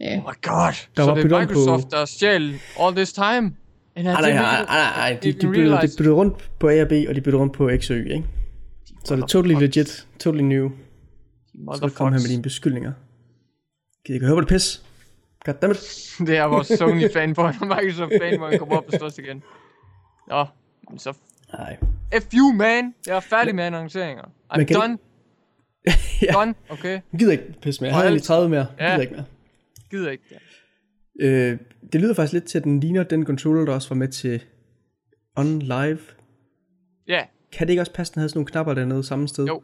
Ja. Oh my god. Der så var det er om på- Microsoft, der stjal all this time? And Nej, nej, nej, nej, nej. De, de, bytter, de bytter rundt på A og B, og de bytter rundt på X og Y, ikke? Så det er totally legit, totally new. Så kom her med dine beskyldninger. Gider ikke høre på det pis? Goddammit. det er vores Sony fanboy og Microsoft fanboy kommer op og slås igen. Nå, så... Nej. F you, man! Jeg er færdig med annonceringer. I'm Men kan done. ja. Done, okay? Jeg gider ikke pisse mere. Jeg har lige alt- 30 mere. Ja. gider ikke mere. Gider ikke det. Øh, det lyder faktisk lidt til, at den ligner den controller, der også var med til On Live. Ja, Kan det ikke også passe, at den havde sådan nogle knapper dernede samme sted? Jo.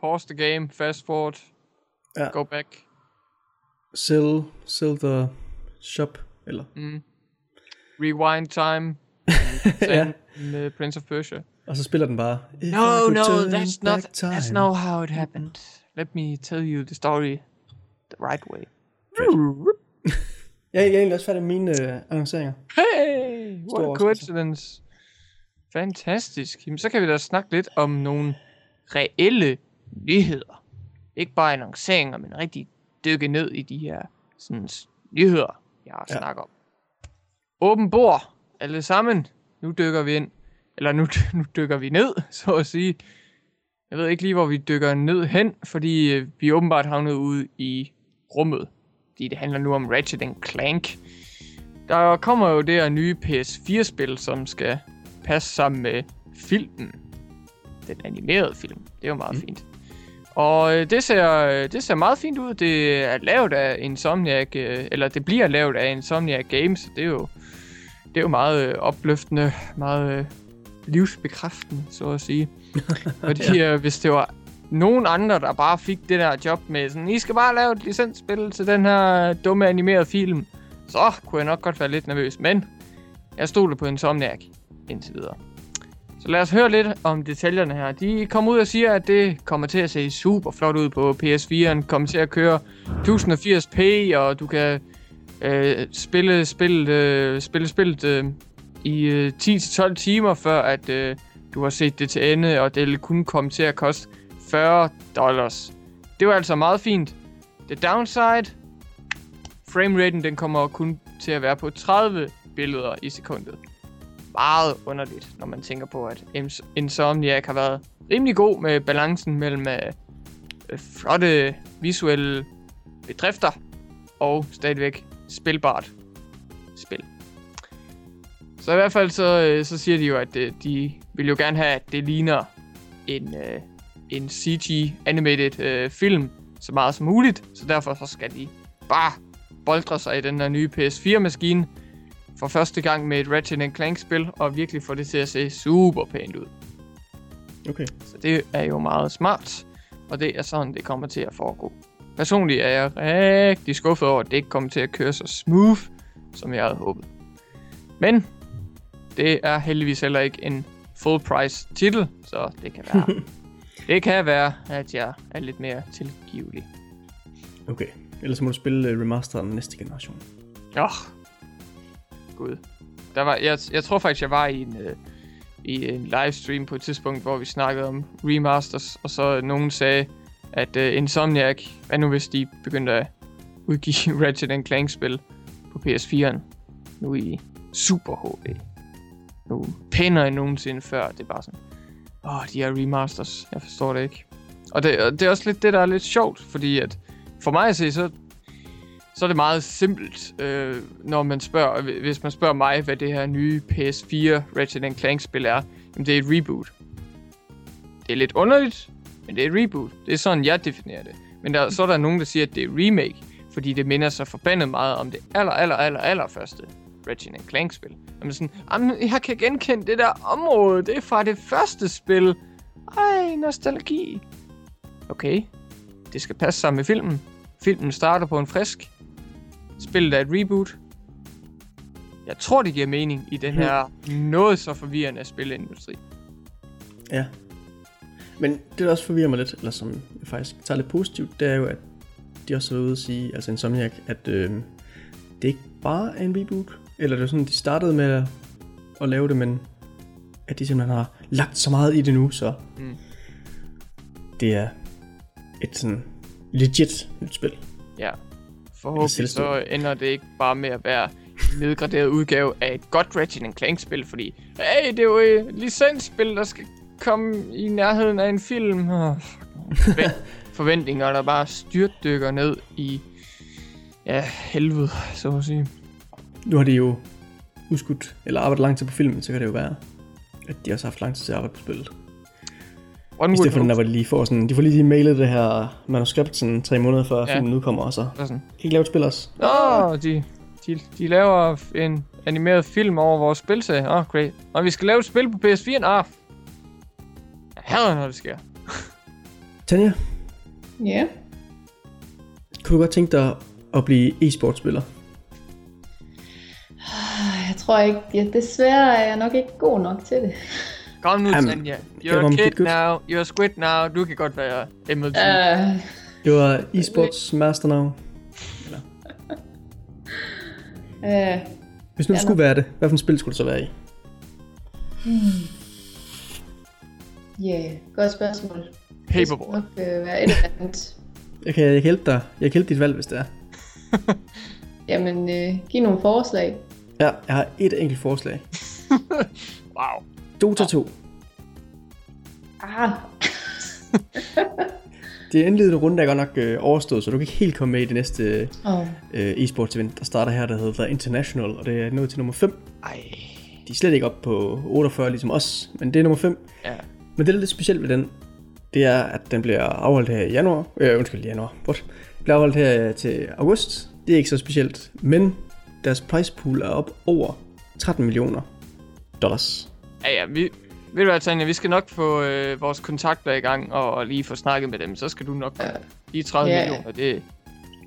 pause the game, fast forward, Ja. go back. Sell, sell the shop, eller? Mm. Rewind time. Ja. Med Prince of Persia. Og så spiller den bare. No, no, that's not, that's not how it happened. Let me tell you the story the right way. Jeg, jeg er egentlig også færdig med mine øh, annonceringer. Hey, what Stor a overraskelse. coincidence. Fantastisk. Jamen, så kan vi da snakke lidt om nogle reelle nyheder. Ikke bare annonceringer, men rigtig dykke ned i de her sådan, nyheder, jeg har Ja. ja. snakket om. Åben bord, alle sammen. Nu dykker vi ind. Eller nu, nu dykker vi ned, så at sige. Jeg ved ikke lige, hvor vi dykker ned hen, fordi øh, vi er åbenbart havnet ude i rummet. Fordi det handler nu om Ratchet Clank. Der kommer jo det her nye PS4-spil, som skal passe sammen med filmen. Den animerede film. Det er jo meget mm. fint. Og øh, det ser, øh, det ser meget fint ud. Det er lavet af Insomniac, øh, eller det bliver lavet af Insomniac Games. Det er jo, det er jo meget øh, opløftende, meget øh, livsbekræftende, så at sige. Fordi ja. øh, hvis det var nogen andre, der bare fik det der job med sådan, I skal bare lave et licensspil til den her dumme animerede film, så kunne jeg nok godt være lidt nervøs. Men jeg stoler på Insomniac indtil videre. Så lad os høre lidt om detaljerne her. De kommer ud og siger, at det kommer til at se super flot ud på PS4'en, kommer til at køre 1080p, og du kan øh, spille spillet, øh, spille spillet øh, i øh, 10-12 timer, før at øh, du har set det til ende, og det kunne kun komme til at koste 40 dollars. Det var altså meget fint. The downside, frameraten den kommer kun til at være på 30 billeder i sekundet. Meget underligt, når man tænker på, at Insomniac har været rimelig god med balancen mellem øh, øh flotte visuelle bedrifter og stadigvæk spilbart spil. Så i hvert fald så, øh, så siger de jo, at øh, de vil jo gerne have, at det ligner en, øh, en CG-animated øh, film så meget som muligt. Så derfor så skal de bare boldre sig i den her nye PS4-maskine for første gang med et Ratchet Clank-spil, og virkelig få det til at se super pænt ud. Okay. Så det er jo meget smart, og det er sådan, det kommer til at foregå. Personligt er jeg rigtig skuffet over, at det ikke kommer til at køre så smooth, som jeg havde håbet. Men det er heldigvis heller ikke en full price titel, så det kan være, det kan være, at jeg er lidt mere tilgivelig. Okay. Ellers må du spille uh, remasteren næste generation. Åh, oh, gud. Der var, jeg, jeg tror faktisk, jeg var i en, øh, i en livestream på et tidspunkt, hvor vi snakkede om remasters, og så nogen sagde, at uh, Insomniac, hvad nu hvis de begyndte at udgive Ratchet Clank-spil på PS4'en, nu i Super HD. Nu pænere end nogensinde før, det er bare sådan, åh, oh, de her remasters, jeg forstår det ikke. Og det, og det er også lidt det, der er lidt sjovt, fordi at for mig at se, så så er det meget simpelt, øh, når man spørger, hvis man spørger mig, hvad det her nye PS4 Ratchet Clank-spil er. Jamen, det er et reboot. Det er lidt underligt, men det er et reboot. Det er sådan, jeg definerer det. Men der, så er der nogen, der siger, at det er remake, fordi det minder så forbandet meget om det aller, aller, aller, aller første Ratchet Clank-spil. Jamen sådan, jamen, jeg kan genkende det der område, det er fra det første spil. Ej, nostalgi. Okay, det skal passe sammen med filmen. Filmen starter på en frisk. Spillet er et reboot. Jeg tror, det giver mening i den her noget så forvirrende spilindustri. Ja. Men det, der også forvirrer mig lidt, eller som jeg faktisk tager lidt positivt, det er jo, at de også har været ude at sige, altså Insomniac, at øh, det ikke bare er en reboot. Eller det er sådan, de startede med at, at lave det, men at de simpelthen har lagt så meget i det nu, så Mm. det er et sådan legit nyt spil. Ja. Forhåbentlig så ender det ikke bare med at være nedgraderet udgave af et godt Ratchet Clank-spil, fordi hey, det er jo et licensspil, der skal komme i nærheden af en film. Oh, forventninger, der bare styrtdykker ned i ja, helvede, så at sige. Nu har de jo udskudt, eller arbejdet lang tid på filmen, så kan det jo være, at de også har haft lang tid til at arbejde på spillet. One I stedet for den der, hvor de lige får sådan, de får lige mailet det her manuskript sådan tre måneder før Ja. filmen udkommer, og så sådan. kan ikke lave et spil også. Nå, de, de, de laver en animeret film over vores spilserie. Åh, oh, great. Og vi skal lave et spil på PS4. Ah, hader, når det sker. Tanja, Ja. kunne du godt tænke dig at blive e-sportspiller? Ah, Jeg tror ikke, ja, desværre er jeg nok ikke god nok til det. Kom nu, Jamen, Tanja. det You're a kid gut. now. You're a squid now. Du kan godt være MLG. Uh, Det var e-sports master now. uh, Hvis nu du skulle være det, hvad for et spil skulle du så være i? Yeah, godt spørgsmål. Det Paperboard. skal nok øh, være et eller andet. Jeg kan, kan hjælpe dig. Jeg kan hjælpe dit valg, hvis det er. Jamen, øh, giv nogle forslag. Ja, jeg har et enkelt forslag. Wow. Dota 2. Ah, Det indledende runde er godt nok øh, overstået, så du kan ikke helt komme med i det næste oh, øh, e-sports event, der starter her, der hedder The International, og det er nået til nummer 5. Ej. De er slet ikke op på 48 ligesom os, men det er nummer 5. Ja. Men det, der er lidt specielt ved den, det er, at den bliver afholdt her i januar. Øh, undskyld, januar. What? Den bliver afholdt her til august. Det er ikke så specielt, men deres price pool er op over 13 millioner dollars. Ja, ja, vi... Ved du hvad, Tanja, vi skal nok få øh, vores kontakter i gang og, og lige få snakket med dem. Så skal du nok få lige 30 Ja. millioner. Det,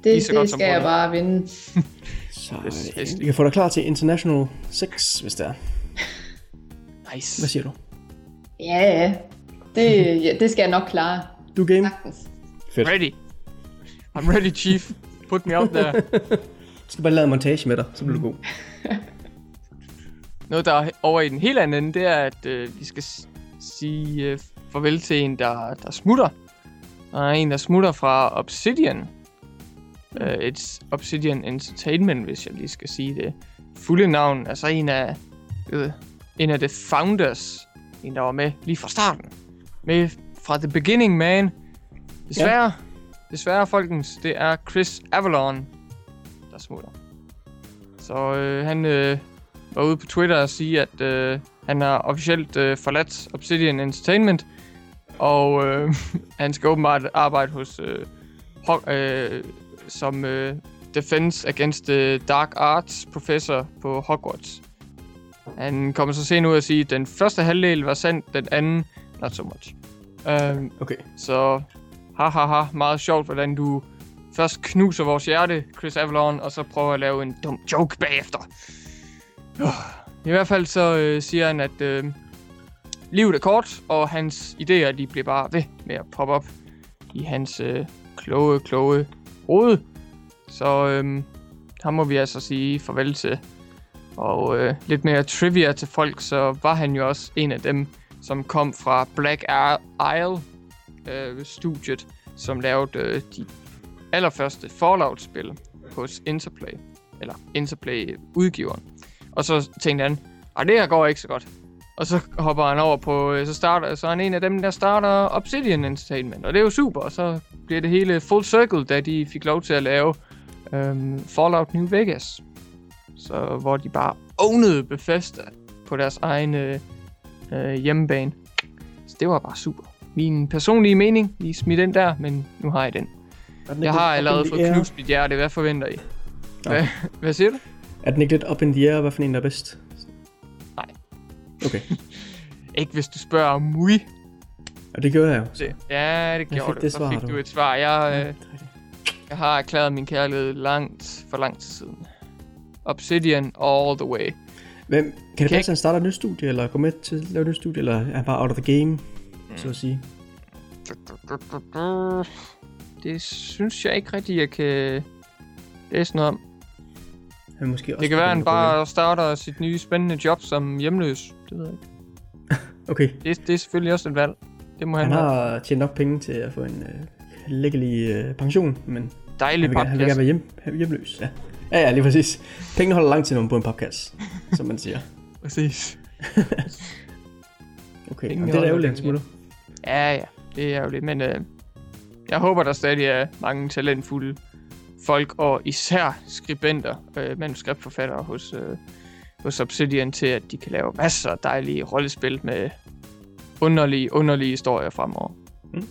det, Lige så godt det som skal jeg bare vinde. Så øh, yes. vi kan få dig klar til International 6, hvis det er. nice. Hvad siger du? Ja, ja. Det, ja, det skal jeg nok klare. Du er game? Sagtens. Fedt. Ready. I'm ready, chief. Put me out there. Du skal bare lave en montage med dig, så bliver du god. Noget, der er over i den helt anden ende, det er, at øh, vi skal sige øh, farvel til en, der, der smutter. Der er en, der smutter fra Obsidian. Uh, it's Obsidian Entertainment, hvis jeg lige skal sige det fulde navn. Altså en af, øh, en af the founders. En, der var med lige fra starten. Med fra the beginning, man. Desværre, ja. desværre, folkens, det er Chris Avalon, der smutter. Så øh, han øh, var ude på Twitter og sige, at øh, han har officielt øh, forladt Obsidian Entertainment, og øh, han skal åbenbart arbejde hos øh, Hog- øh, som øh, Defense Against the Dark Arts professor på Hogwarts. Han kommer så senere ud og sige, at den første halvdel var sandt, den anden not so much. Um, Okay. så ha ha ha, meget sjovt, hvordan du først knuser vores hjerte, Chris Avalon, og så prøver at lave en dum joke bagefter. Uh. I hvert fald så øh, siger han, at øh, livet er kort, og hans idéer, de bliver bare ved med at poppe op i hans øh, kloge, kloge hoved. Så øh, ham må vi altså sige farvel til. Og øh, lidt mere trivia til folk, så var han jo også en af dem, som kom fra Black Isle øh, studiet, som lavede øh, de allerførste Fallout-spil hos Interplay. Eller Interplay-udgiveren. Og så tænkte han, at det her går ikke så godt. Og så hopper han over på, øh, så starter, så er han en af dem, der starter Obsidian Entertainment. Og det er jo super, og så bliver det hele full circle, da de fik lov til at lave øh, Fallout New Vegas. Så hvor de bare ownede Bethesda på deres egen øh, øh, hjemmebane. Så det var bare super. Min personlige mening, lige smidt den der, men nu har jeg den. Den Jeg har allerede fået knust mit hjerte. Hvad forventer I? Hvad, hvad siger du? Er den ikke lidt up in the air, hvad for en der er bedst? Nej. Okay, Ikke hvis du spørger Mui. og det gjorde jeg jo. Det, ja, det Jeg gjorde fik du. det Så fik du. du et svar. Jeg, øh, jeg har erklæret min kærlighed langt for lang tid siden. Obsidian all the way. Hvem, kan det Kan passe, at han starter et nyt studie, eller går med til at lave et nyt studie, eller er han bare out of the game, så at sige? Det synes jeg ikke rigtig, jeg kan læse noget om. Han måske også Det kan være, at han bare starter sit nye spændende job som hjemløs. Det ved jeg ikke. Okay, Det, det er selvfølgelig også et valg. Det må han, han have. har tjent nok penge til at få en øh, lækkelig øh, pension, men Dejlig han vil, han vil gerne være hjem, have hjemløs. Ja. Ja, ja, lige præcis. Pengene holder lang tid om på en podcast, som man siger. Præcis. Okay, Pengene og det er da ærgerligt, han smutter. Ja, ja, det er ærgerligt, men øh, jeg håber, der stadig er mange talentfulde folk, og især skribenter, øh, manuskriptforfattere hos, øh, hos Obsidian, til at de kan lave masser af dejlige rollespil med underlige, underlige historier fremover. Mm.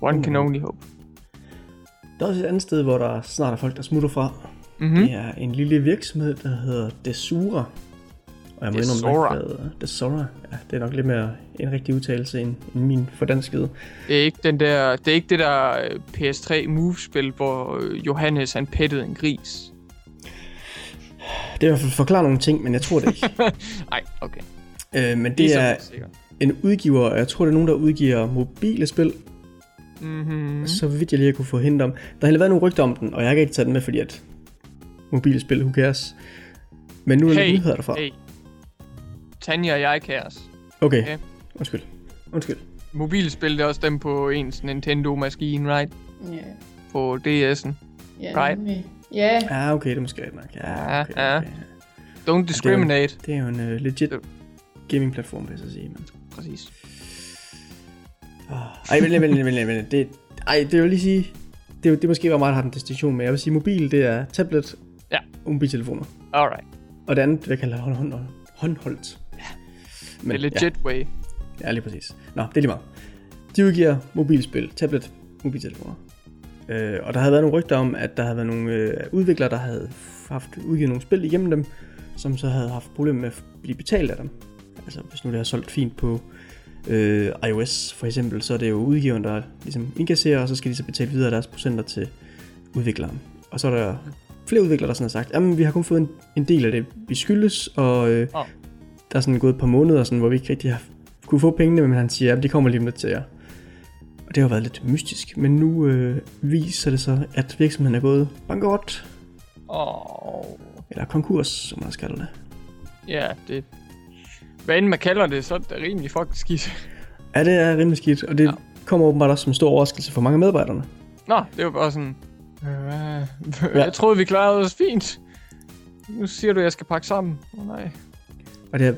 One can Uh. only hope. Der er også et andet sted, hvor der snart er folk, der smutter fra. Mm-hmm. Det er en lille virksomhed, der hedder Desura. Og jeg må indrømme, Desura. at Desura. Ja, det er nok lidt mere en rigtig udtalelse end, end min fordanskede. Det er ikke den der, det er ikke det der øh, PS3 Move-spil, hvor øh, Johannes han pettede en gris. Det er i hvert fald forklare nogle ting, men jeg tror det ikke. Nej, okay. øh, men det Ligesom er sikkert. en udgiver, og jeg tror det er nogen, der udgiver mobile spil, Mhm. så vidt jeg lige kunne få hint om. Der har været nogle rygter om den, og jeg har ikke taget den med, fordi at mobile spil, who cares. Men nu er der Hey, nyheder derfra. Hey. Tanja og jeg kaos. Okay, Okay. undskyld. Undskyld. Mobilspil, det er også dem på ens Nintendo-maskine, right? Ja, På DS'en. ja, Right. nemlig. Ja, Ja, okay, det er måske rigtigt nok. Ja, Ja, okay, ja. okay. Don't discriminate. Det er jo en uh, legit gaming-platform, vil jeg så sige. Men... Præcis. Ej, vent, vent, vent, vent. Det, ej, det vil lige sige... Det, er det måske var meget, der har den distinktion med. Jeg vil sige, mobil, det er tablet Ja. og mobiltelefoner. Alright. Og det andet, hvad kalder jeg hånd, hånd, håndholdt. Ja. The legit way. Ja, ja, lige præcis. Nå, det er lige meget. De udgiver mobilspil, tablet, mobiltelefoner. Øh, og der havde været nogle rygter om, at der havde været nogle øh, udviklere, der havde haft udgivet nogle spil igennem dem, som så havde haft problemer med at blive betalt af dem. Altså hvis nu det har solgt fint på øh, iOS for eksempel, så er det jo udgiveren, der ligesom indkasserer, og så skal de så betale videre deres procenter til udvikleren. Og så er der flere udviklere, der sådan har sagt, jamen vi har kun fået en, en del af det, vi skyldes, og øh, Åh. der er sådan gået et par måneder, sådan, hvor vi ikke rigtig har kunne få pengene, men han siger, at de kommer lige om lidt til jer. Og det har været lidt mystisk, men nu øh, viser det så, at virksomheden er gået bankerot, Åh. eller konkurs, som man kalder det. Ja, det... Hvad end man kalder det, så er det rimelig fucking skidt. Ja, det er rimelig skidt, og det Ja. kommer åbenbart også som en stor overraskelse for mange af medarbejderne. Nå, det var bare sådan... Øh, jeg troede, vi klarede os fint. Nu siger du, at jeg skal pakke sammen. Oh, nej. Og det er,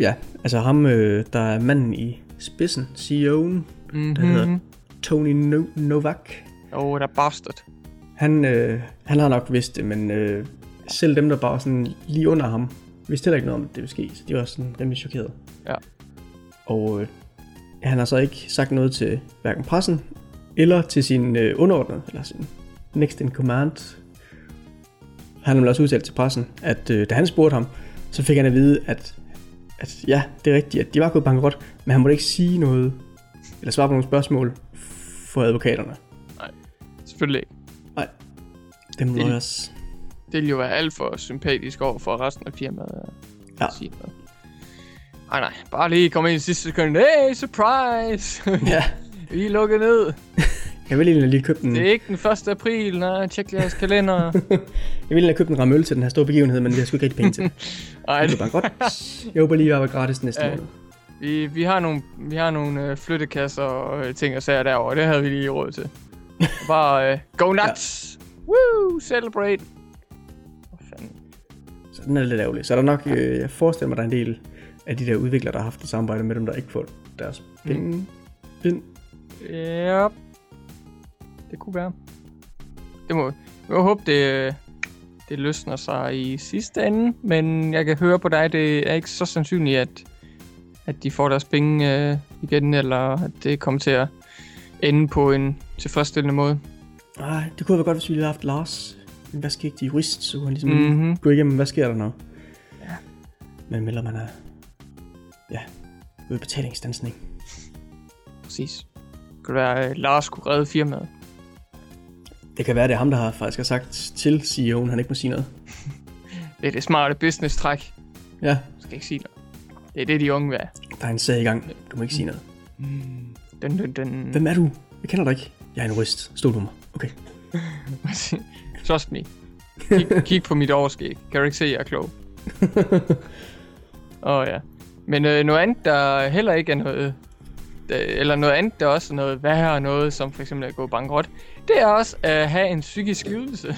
ja, altså ham, øh, der er manden i spidsen, CEO'en, Mm-hmm. Der hedder- Tony no- Novak. Åh, oh, der bastard. Han, øh, han har nok vidst det, men øh, selv dem, der bare sådan lige under ham, vidste heller ikke noget om, at det ville ske, så de var sådan rimelig chokeret. Ja. Og øh, han har så ikke sagt noget til hverken pressen, eller til sin øh, underordnede, eller sin next in command. Han har nemlig også udtalt til pressen, at øh, da han spurgte ham, så fik han at vide, at, at ja, det er rigtigt, at de var gået bankerot, men han måtte ikke sige noget, eller svare på nogle spørgsmål for advokaterne. Selvfølgelig ikke. Dem Det- lawyers. Det ville jo være alt for sympatisk over for resten af firmaet. at Ja. sige noget. Ej nej, bare lige komme ind i sidste sekund. Hey, surprise! ja, Vi er lukket ned. jeg vil egentlig lige købe den. Det er ikke den 1. april. Nej, tjek jeres kalender. Jeg ville have købt en ramme øl til den her store begivenhed, men det har sgu ikke rigtig penge til. Ej, Det er bare godt. Jeg håber lige, at jeg var gratis næste Ja. måned. vi, vi har nogle, vi har nogle øh, flyttekasser og øh, ting og sager derovre. Det havde vi lige råd til. Bare øh, go nuts! Ja. Woo! Celebrate! Den er lidt ærgerlig. Så er der nok, øh, jeg forestiller mig, der er en del af de der udviklere, der har haft et samarbejde med dem, der ikke får deres penge ind. Ja. Det kunne være. Det må, jeg håbe, det, det løsner sig i sidste ende. Men jeg kan høre på dig, det er ikke så sandsynligt, at, at de får deres penge øh, igen, eller at det kommer til at ende på en tilfredsstillende måde. Nej, det kunne være godt, hvis vi lige havde haft Lars, en vaskægtig jurist, så kunne han ligesom Mhm. mm-hmm. gå igennem, hvad sker der nu? Ja. Men melder man er, ja, ude betalingsdansning. Præcis. Det kunne være, at Lars kunne redde firmaet. Det kan være, det er ham, der har faktisk har sagt til CEO'en, han ikke må sige noget. Det er det smarte business-træk. Ja, Jeg skal ikke sige noget. Det er det, de unge vil have. der er en sag i gang. Du må ikke sige noget. Dun, dun, dun. Hvem er du? Jeg kender dig ikke. Jeg er en jurist. Stol på mig. Okay. Trust me. Kig, kig på mit overskæg. Kan du ikke se, at jeg er klog? Åh oh, ja. Men øh, noget andet, der heller ikke er noget... Eller noget andet, der også er noget værre noget, som for eksempel at gå bankerot, det er også at have en psykisk lidelse.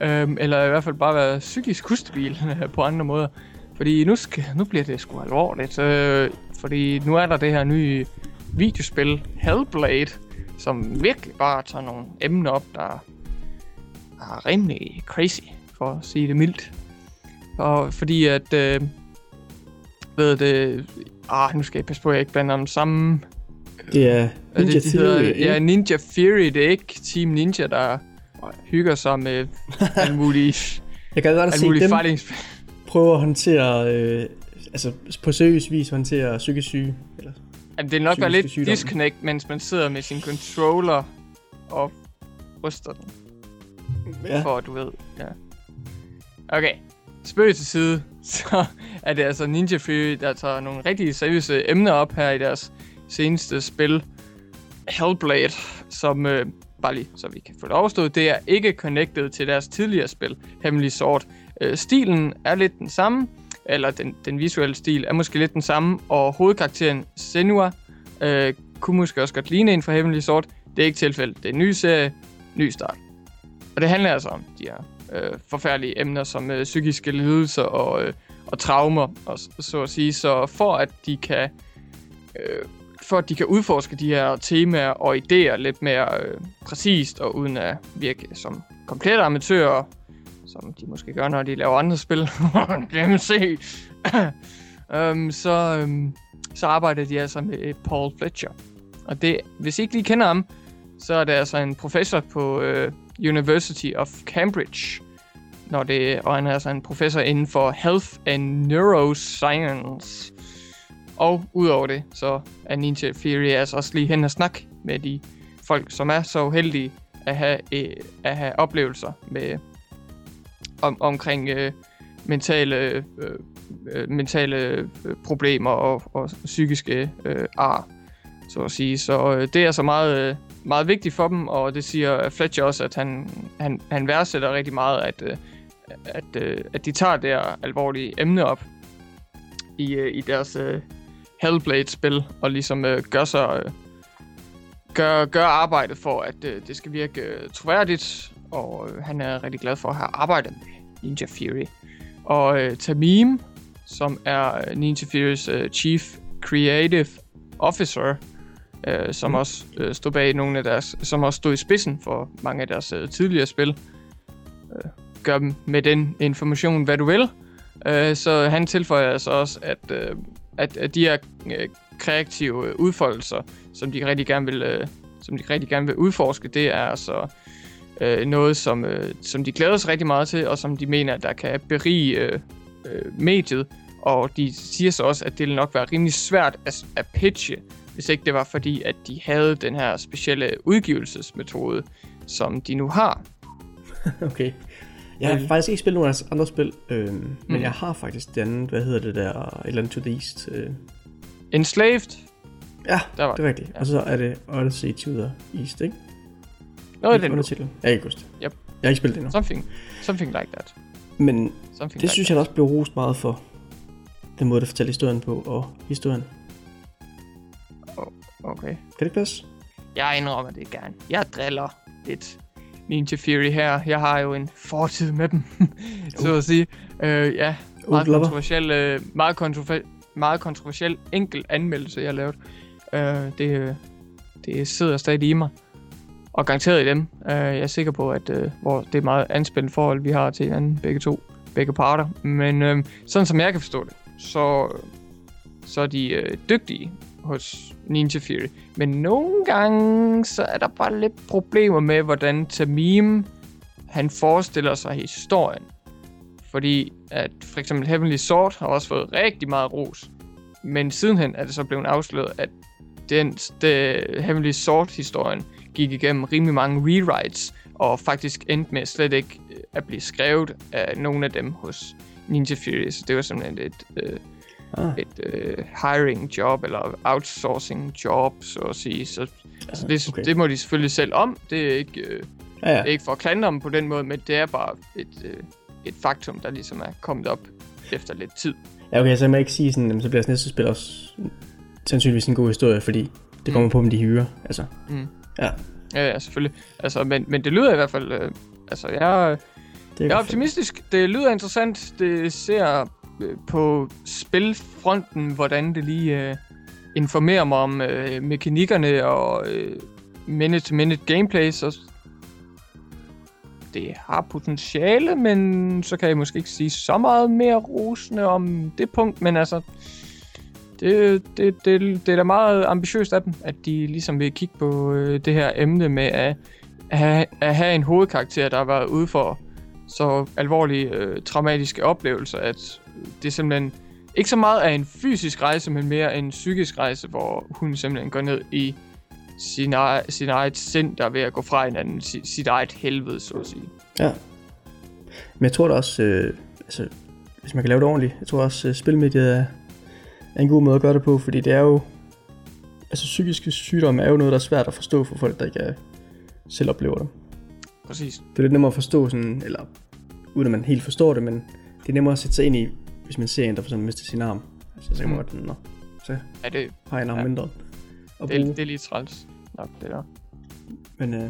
Øhm, eller i hvert fald bare være psykisk ustabil på andre måder. Fordi nu, skal, nu bliver det sgu alvorligt. Øh, fordi nu er der det her nye videospil, Hellblade, som virkelig bare tager nogle emner op, der er rimelig crazy, for at sige det mildt. Og fordi at, øh, ved det, ah, nu skal jeg passe på, at jeg ikke blander dem sammen. Det er Er Ninja det, de Theory. hedder, ikke? ja, Ninja Fury, det er ikke Team Ninja, der hygger sig med alle mulige, Jeg kan godt se dem fighting prøve at håndtere, øh, altså på seriøs vis håndtere psykisk syge. Eller, Jamen, det vil nok være lidt sygdomme. disconnect, mens man sidder med sin controller og ryster den, ja. for at du ved. Ja. Okay, spøg til side, så er det altså Ninja Fury, der tager nogle rigtig seriøse emner op her i deres seneste spil, Hellblade, som, øh, bare lige så vi kan få det overstået, det er ikke connected til deres tidligere spil, Hemmelig Sword. Øh, stilen er lidt den samme, eller den, den visuelle stil er måske lidt den samme, og hovedkarakteren Senua øh, kunne måske også godt ligne en fra Heavenly Sword. Det er ikke tilfældet. Det er en ny serie, ny start. Og det handler altså om de her øh, forfærdelige emner som øh, psykiske lidelser og, øh, og traumer, og, så at sige. Så for at de kan øh, for at de kan udforske de her temaer og idéer lidt mere øh, præcist og uden at virke som komplette amatører, som de måske gør, når de laver andre spil. Glem se. um, øhm, så, um, så arbejder de altså med øh, Paul Fletcher. Og det, hvis I ikke lige kender ham, så er det altså en professor på øh, University of Cambridge. Når det, og han er altså en professor inden for Health and Neuroscience. Og udover det, så er Ninja Fury altså også lige hen og snak med de folk, som er så uheldige at have, øh, at have oplevelser med om, omkring øh, mentale, øh, mentale problemer og, og psykiske øh, ar, så at sige. Så øh, det er så meget, øh, meget vigtig for dem, og det siger Fletcher også, at han, han, han værdsætter rigtig meget, at, øh, at, øh, at de tager det her alvorlige emne op i, øh, i deres uh, Hellblade-spil, og ligesom uh, gør sig... Uh, gør, gør arbejdet for, at uh, det skal virke uh, troværdigt, og uh, han er rigtig glad for at have arbejdet med Ninja Fury. Og uh, Tamim, som er Ninja Fury's uh, Chief Creative Officer, øh, som Mm. også øh, stod bag nogle af deres, som også stod i spidsen for mange af deres øh, tidligere spil. Øh, gør dem med den information, hvad du vil. Øh, så han tilføjer altså også, at, øh, at, at de her øh, kreative øh, udfoldelser, som de rigtig gerne vil, øh, som de rigtig gerne vil udforske, det er altså øh, noget, som, øh, som de glæder sig rigtig meget til, og som de mener, der kan berige øh, øh, mediet. Og de siger så også, at det vil nok være rimelig svært at, at pitche, hvis ikke det var fordi, at de havde den her specielle udgivelsesmetode, som de nu har. Okay. Jeg har Øh. faktisk ikke spillet nogen andre spil, øh, men Mm. jeg har faktisk det andet, hvad hedder det der, et eller andet to the East. Øh. Enslaved, Ja, der var det er rigtigt. Ja. Og så er det Odyssey to the East, ikke? noget af Ikke den. undertitlen. Jeg ikke huske det. Yep. Jeg har ikke spillet det endnu. Something, something like that. Men Something det like synes jeg da også blev rost meget for. Den måde, der fortæller historien på, og historien. Okay. Kan det passe? Jeg indrømmer det gerne. Jeg driller lidt Ninja Fury her. Jeg har jo en fortid med dem, så at sige. Øh, ja, meget lover. kontroversiel, øh, meget, kontroversiel, meget kontroversiel enkelt anmeldelse, jeg lavet. Øh, det, det sidder stadig i mig. Og garanteret i dem. Øh, jeg er sikker på, at øh, hvor det er meget anspændt forhold, vi har til hinanden, begge to, begge parter. Men øh, sådan som jeg kan forstå det, så, så er de øh, dygtige hos Ninja Fury. Men nogle gange, så er der bare lidt problemer med, hvordan Tamim, han forestiller sig historien. Fordi at for eksempel Heavenly Sword har også fået rigtig meget ros. Men sidenhen er det så blevet afsløret, at den, de, Heavenly Sword-historien gik igennem rimelig mange rewrites, og faktisk endte med slet ikke øh, at blive skrevet af nogen af dem hos Ninja Fury. Så det var simpelthen et, øh, Ah. et øh, hiring job, eller outsourcing job, så at sige. Så altså, det, okay. det må de selvfølgelig selv om. Det er ikke, øh, Ja, ja. det er ikke for at klandre dem på den måde, men det er bare et, øh, et faktum, der ligesom er kommet op efter lidt tid. Ja, okay, så jeg må ikke sige sådan, jamen, så bliver næste spil også sandsynligvis en god historie, fordi det kommer Mm. på, om de hyrer. Altså, Mm. ja. Ja, ja, selvfølgelig. Altså, men, men det lyder i hvert fald... Øh, altså, jeg, Det Jeg er optimistisk. Det lyder interessant. Det ser Øh, på spilfronten, hvordan det lige øh, informerer mig om øh, mekanikkerne og øh, minute-to-minute gameplay, så det har potentiale, men så kan jeg måske ikke sige så meget mere rosende om det punkt, men altså, det, det, det, det er da meget ambitiøst af dem, at de ligesom vil kigge på øh, det her emne med at, at, have, at have en hovedkarakter, der har været ude for så alvorlige øh, traumatiske oplevelser, at det simpelthen ikke så meget er en fysisk rejse, men mere en psykisk rejse, hvor hun simpelthen går ned i sin, ej, sin eget sind, der er ved at gå fra hinanden, sit, sit eget helvede, så at sige. Ja. Men jeg tror da også, øh, altså, hvis man kan lave det ordentligt, jeg tror også, øh, spilmediet er, er en god måde at gøre det på, fordi det er jo, altså psykiske sygdomme er jo noget, der er svært at forstå for folk, der ikke er, selv oplever dem. Præcis. Det er lidt nemmere at forstå sådan, eller uden at man helt forstår det, men det er nemmere at sætte sig ind i, hvis man ser en, der for eksempel mister sin arm. Altså, så kan man Mm. godt, sådan, nå, så Ja, det, har jeg en arm Ja. mindre. at det, er, bruge. det er lige træls nok, det der. Men øh,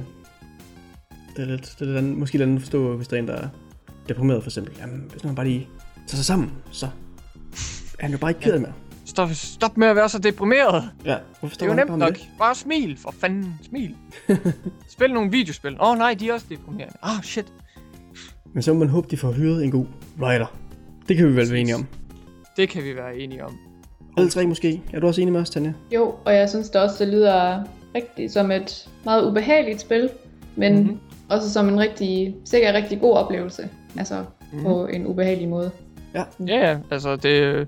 det er lidt, det er lidt andet, måske lidt andet at forstå, hvis der er en, der er deprimeret for eksempel. Jamen, hvis man bare lige tager sig sammen, så er han jo bare ikke ked af mere. Stop, stop med at være så deprimeret. Ja, hvorfor Det er jo nemt nok. Bare smil, for fanden. Smil. Spil nogle videospil. Åh oh, nej, de er også deprimerende. Ah, oh, shit. Men så må man håbe, de får hyret en god writer. Det kan vi vel være enige om. Det kan vi være enige om. Alle tre måske. Er du også enig med os, Tanja? Jo, og jeg synes da også, det lyder rigtig som et meget ubehageligt spil, men Mhm. mm-hmm. også som en rigtig, sikkert rigtig god oplevelse. Altså Mhm. mm-hmm. på en ubehagelig måde. Ja, ja, altså det,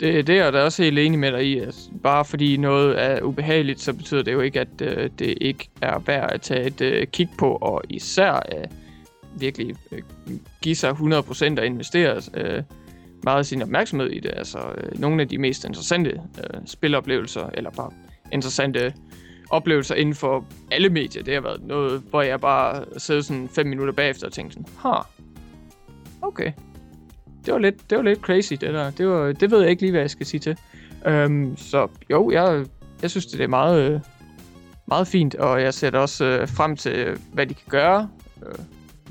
det, det er jeg da også helt enig med dig i. Altså, bare fordi noget er ubehageligt, så betyder det jo ikke, at øh, det ikke er værd at tage et øh, kig på, og især øh, virkelig øh, give sig 100% og investere øh, meget af sin opmærksomhed i det. Altså øh, nogle af de mest interessante øh, spiloplevelser, eller bare interessante oplevelser inden for alle medier, det har været noget, hvor jeg bare sidder sådan fem minutter bagefter og tænkte sådan, ha, okay det var lidt, det var lidt crazy, det der. Det, var, det ved jeg ikke lige, hvad jeg skal sige til. Øhm, så jo, jeg, jeg synes, det er meget, meget fint, og jeg ser også øh, frem til, hvad de kan gøre øh,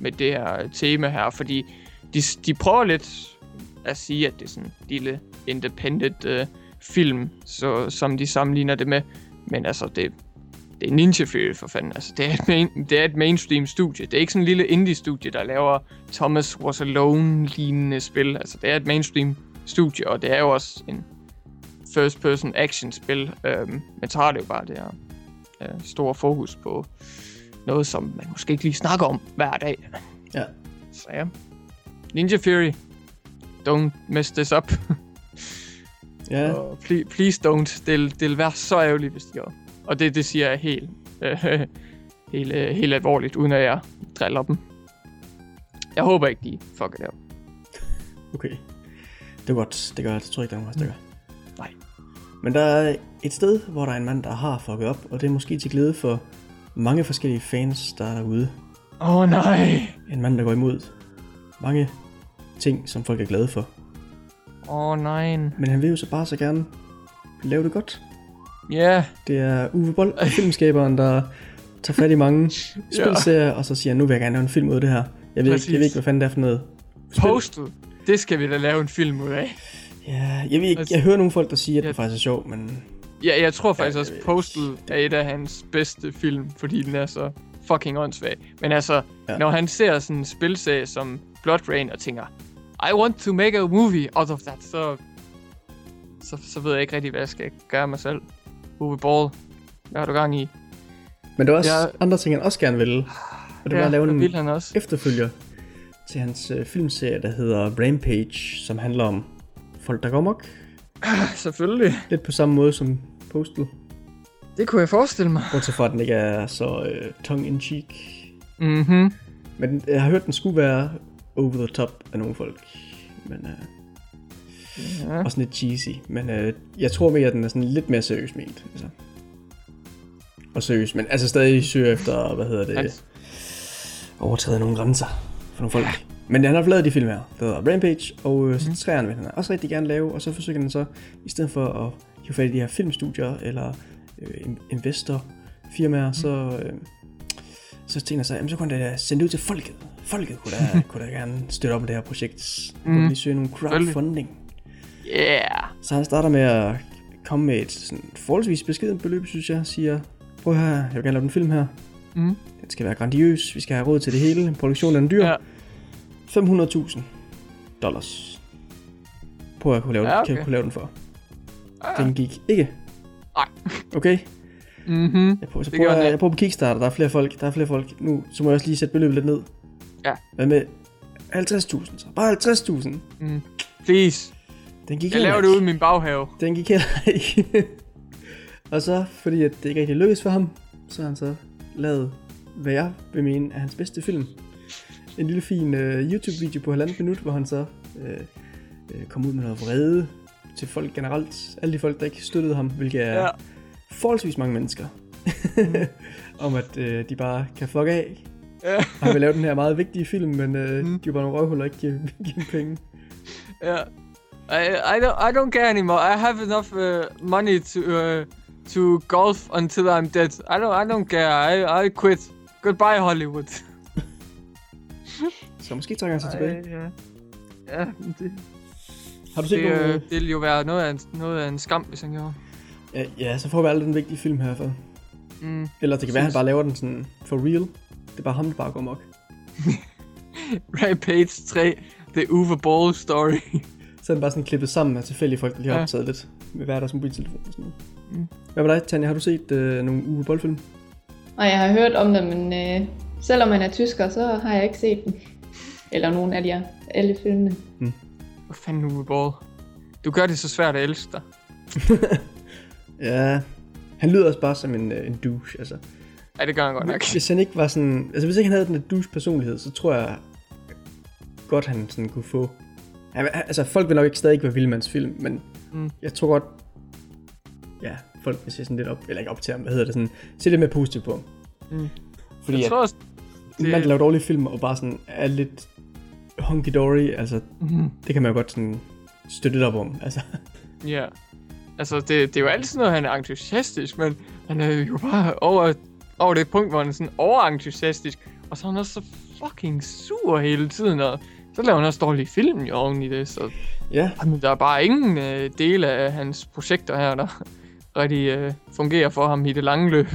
med det her tema her, fordi de, de prøver lidt at sige, at det er sådan en lille independent øh, film, så, som de sammenligner det med. Men altså, det, det er Ninja Fury for fanden. Altså, det, er et main, det er et mainstream studie. Det er ikke sådan en lille indie-studie, der laver Thomas Was Alone-lignende spil. Altså, det er et mainstream studie, og det er jo også en first-person action-spil. Øhm, men så har det jo bare det her øh, store fokus på noget, som man måske ikke lige snakker om hver dag. Ja. Så ja. Ninja Theory. Don't mess this up. Ja, Og please, please don't. Det, det vil være så ærgerligt, hvis de gør. Og det, det siger jeg helt, øh, helt, øh, helt alvorligt, uden at jeg driller dem. Jeg håber ikke, de fucker det op. okay. Det er godt. Det gør jeg. Det tror jeg ikke, der er nogen, der gør. Nej. Men der er et sted, hvor der er en mand, der har fucket op, og det er måske til glæde for mange forskellige fans, der er derude. Åh oh, nej. En mand, der går imod mange ting, som folk er glade for. Åh oh, nej. Men han vil jo så bare så gerne lave det godt. Ja. Yeah. Det er Uwe Boll, filmskaberen, der tager fat i mange spilserier, og så siger, nu vil jeg gerne lave en film ud af det her. Jeg ved, ikke, jeg ved ikke, hvad fanden det er for noget. spil. Postal. Det skal vi da lave en film ud af. Ja, jeg ved ikke, jeg hører nogle folk, der siger, at det Ja. faktisk er sjovt, men Ja, jeg tror faktisk Ja, også, jeg ved Postal er et af hans bedste film, fordi den er så fucking åndssvag. Men altså, Ja. ja. når han ser sådan en spilserie som Blood Rain og tænker, I want to make a movie out of that, så, så, så ved jeg ikke rigtig, hvad jeg skal gøre mig selv. Uwe Ball, hvad har du gang i? Men der er også Ja. andre ting, han også gerne vil. Og det var at lave en han også? efterfølger til hans øh, filmserie, der hedder Rampage, som handler om folk, der går mok. Selvfølgelig. Lidt på samme måde som Postal. Det kunne jeg forestille mig. Bortset fra, at den ikke er så øh, tongue-in-cheek. Mhm. Men jeg har hørt, den skulle være over the top af nogle folk. Men øh, Ja. også lidt cheesy. Men øh, jeg tror mere, at den er sådan lidt mere seriøs ment. Altså. Og seriøs, men altså stadig søger efter, hvad hedder det, Altså, overtræde nogle grænser for nogle folk. Men han har lavet de film her, der hedder Rampage, og øh, så Mhm. træerne vil han også rigtig gerne lave, og så forsøger han så, i stedet for at hive fat i de her filmstudier, eller øh, in- investorfirmaer, Mhm. så, øh, så tænker jeg så, jamen, så kunne han da sende det ud til folket. folket kunne da, kunne da gerne støtte op med det her projekt. Mm. Mm. Kunne lige søge nogle crowdfunding. Yeah. Så han starter med at komme med et sådan forholdsvis beskeden beløb, synes jeg. Siger, prøv her, jeg vil gerne lave den film her. Mm. Den skal være grandiøs, vi skal have råd til det hele. Produktionen er dyr. Ja. 500.000 dollars. På at jeg kunne lave, Ja, okay. kan jeg kunne lave den for. Ah. Den gik ikke. Nej. Okay? Mhm. Jeg prøver, så prøver, jeg, jeg prøver på Kickstarter, der er flere folk, der er flere folk. Nu, så må jeg også lige sætte beløbet lidt ned. Ja. Hvad med 50.000 så? Bare 50.000. Mm. Please. Den gik Jeg laver det ude i min baghave. Den gik heller ikke. og så, fordi at det ikke rigtig lykkedes for ham, så har han så lavet, hvad jeg vil mene er hans bedste film. En lille fin uh, YouTube-video på halvandet minut, hvor han så uh, uh, kom ud med noget vrede til folk generelt. Alle de folk, der ikke støttede ham, hvilket er Ja. forholdsvis mange mennesker. Om at uh, de bare kan fuck af. Ja. Og han vil lave den her meget vigtige film, men uh, Mm. mm. de er bare nogle røvhuller, ikke give, penge. Ja. I, I don't I don't care anymore. I have enough uh, money to uh, to golf until I'm dead. I don't I don't care. I I quit. Goodbye Hollywood. Så måske trækker han sig tilbage. ja. Ja, det, Har du set det, nogle... øh, det ville jo være noget af, en, noget af en skam, hvis han gjorde. Ja, ja, så får vi aldrig den vigtige film her fald. Mm. Eller det kan være, at han bare laver den sådan for real. Det er bare ham, der bare går mok. Rampage 3, The Uwe Ball Story. Så er den bare sådan klippet sammen af tilfældige folk, der lige har Ja. optaget lidt med hver deres mobiltelefon og sådan noget. Mm. Hvad med dig, Tanja? Har du set øh, nogle Uwe Boll-film? Og jeg har hørt om det, men øh, selvom man er tysker, så har jeg ikke set den. Eller nogen af de her, alle filmene. Hvad fanden Uwe Ball? Du gør det så svært at elske dig. Ja, han lyder også bare som en, øh, en douche, altså. Ja, det gør han godt nok. Hvis han ikke var sådan... Altså, hvis ikke han havde den der douche personlighed, så tror jeg godt, han sådan kunne få... Altså, folk vil nok ikke stadig ikke være Vildmands film, men Mm. jeg tror godt... Ja, folk vil se sådan lidt op... Eller ikke op til ham, hvad hedder det sådan... Se lidt mere positivt på ham. Mm. Fordi Jeg at tror også, en mand, der laver dårlige film, og bare sådan er lidt hunky-dory, altså, Mhm. det kan man jo godt sådan støtte lidt op om. Altså, Ja. Altså, det, det er jo altid noget, han er entusiastisk, men han er jo bare over, over det punkt, hvor han er sådan overentusiastisk. Og så er han også så fucking sur hele tiden, og så laver han også dårlige film jo oven i det, så ja, jamen, der er bare ingen øh, dele af hans projekter her, der rigtig øh, fungerer for ham i det lange løb.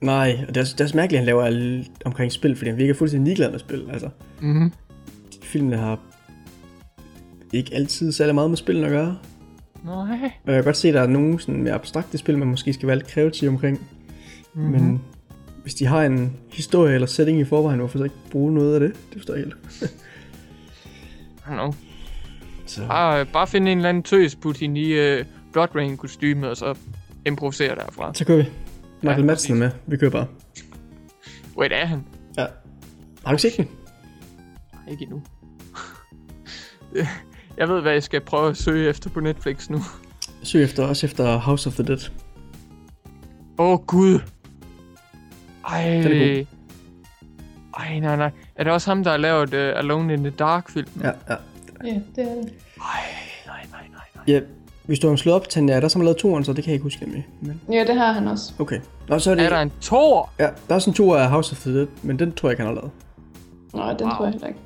nej, og det er, det er også mærkeligt, at han laver alt omkring spil, fordi han virker fuldstændig ligeglad med spil. Altså, Mhm. Filmene har ikke altid særlig meget med spillene at gøre. Nej. Og jeg kan godt se, at der er nogle sådan mere abstrakte spil, man måske skal være lidt kreativ omkring. Mhm. Mm-hmm. Men hvis de har en historie eller setting i forvejen, hvorfor så ikke bruge noget af det? Det forstår jeg helt. I don't know. Så, Bare, bare finde en eller anden tøs, putte hende i øh, Blood Rain kostyme, og så improvisere derfra. så kører vi. Michael Ja, Madsen er med. Vi kører bare. Wait, er han? Ja. Har du ikke set den? Nej, ikke endnu. jeg ved, hvad jeg skal prøve at søge efter på Netflix nu. Søg efter, også efter House of the Dead. Åh, oh, Gud. Ej. Den er god. Ej, nej, nej. Er det også ham, der har lavet uh, Alone in the Dark film? Ja, ja. Ja, det er det. Ej, nej, nej, nej, nej. ja hvis du har slået op, Tanja, er der som lavet toeren, så det kan jeg ikke huske nemlig. Men, Ja, det har han også. okay. Nå, så er det... Er der en tor? Ja, der er også en toer af House of the Dead, men den tror jeg ikke, han har lavet. Nej, den Wow. tror jeg heller ikke.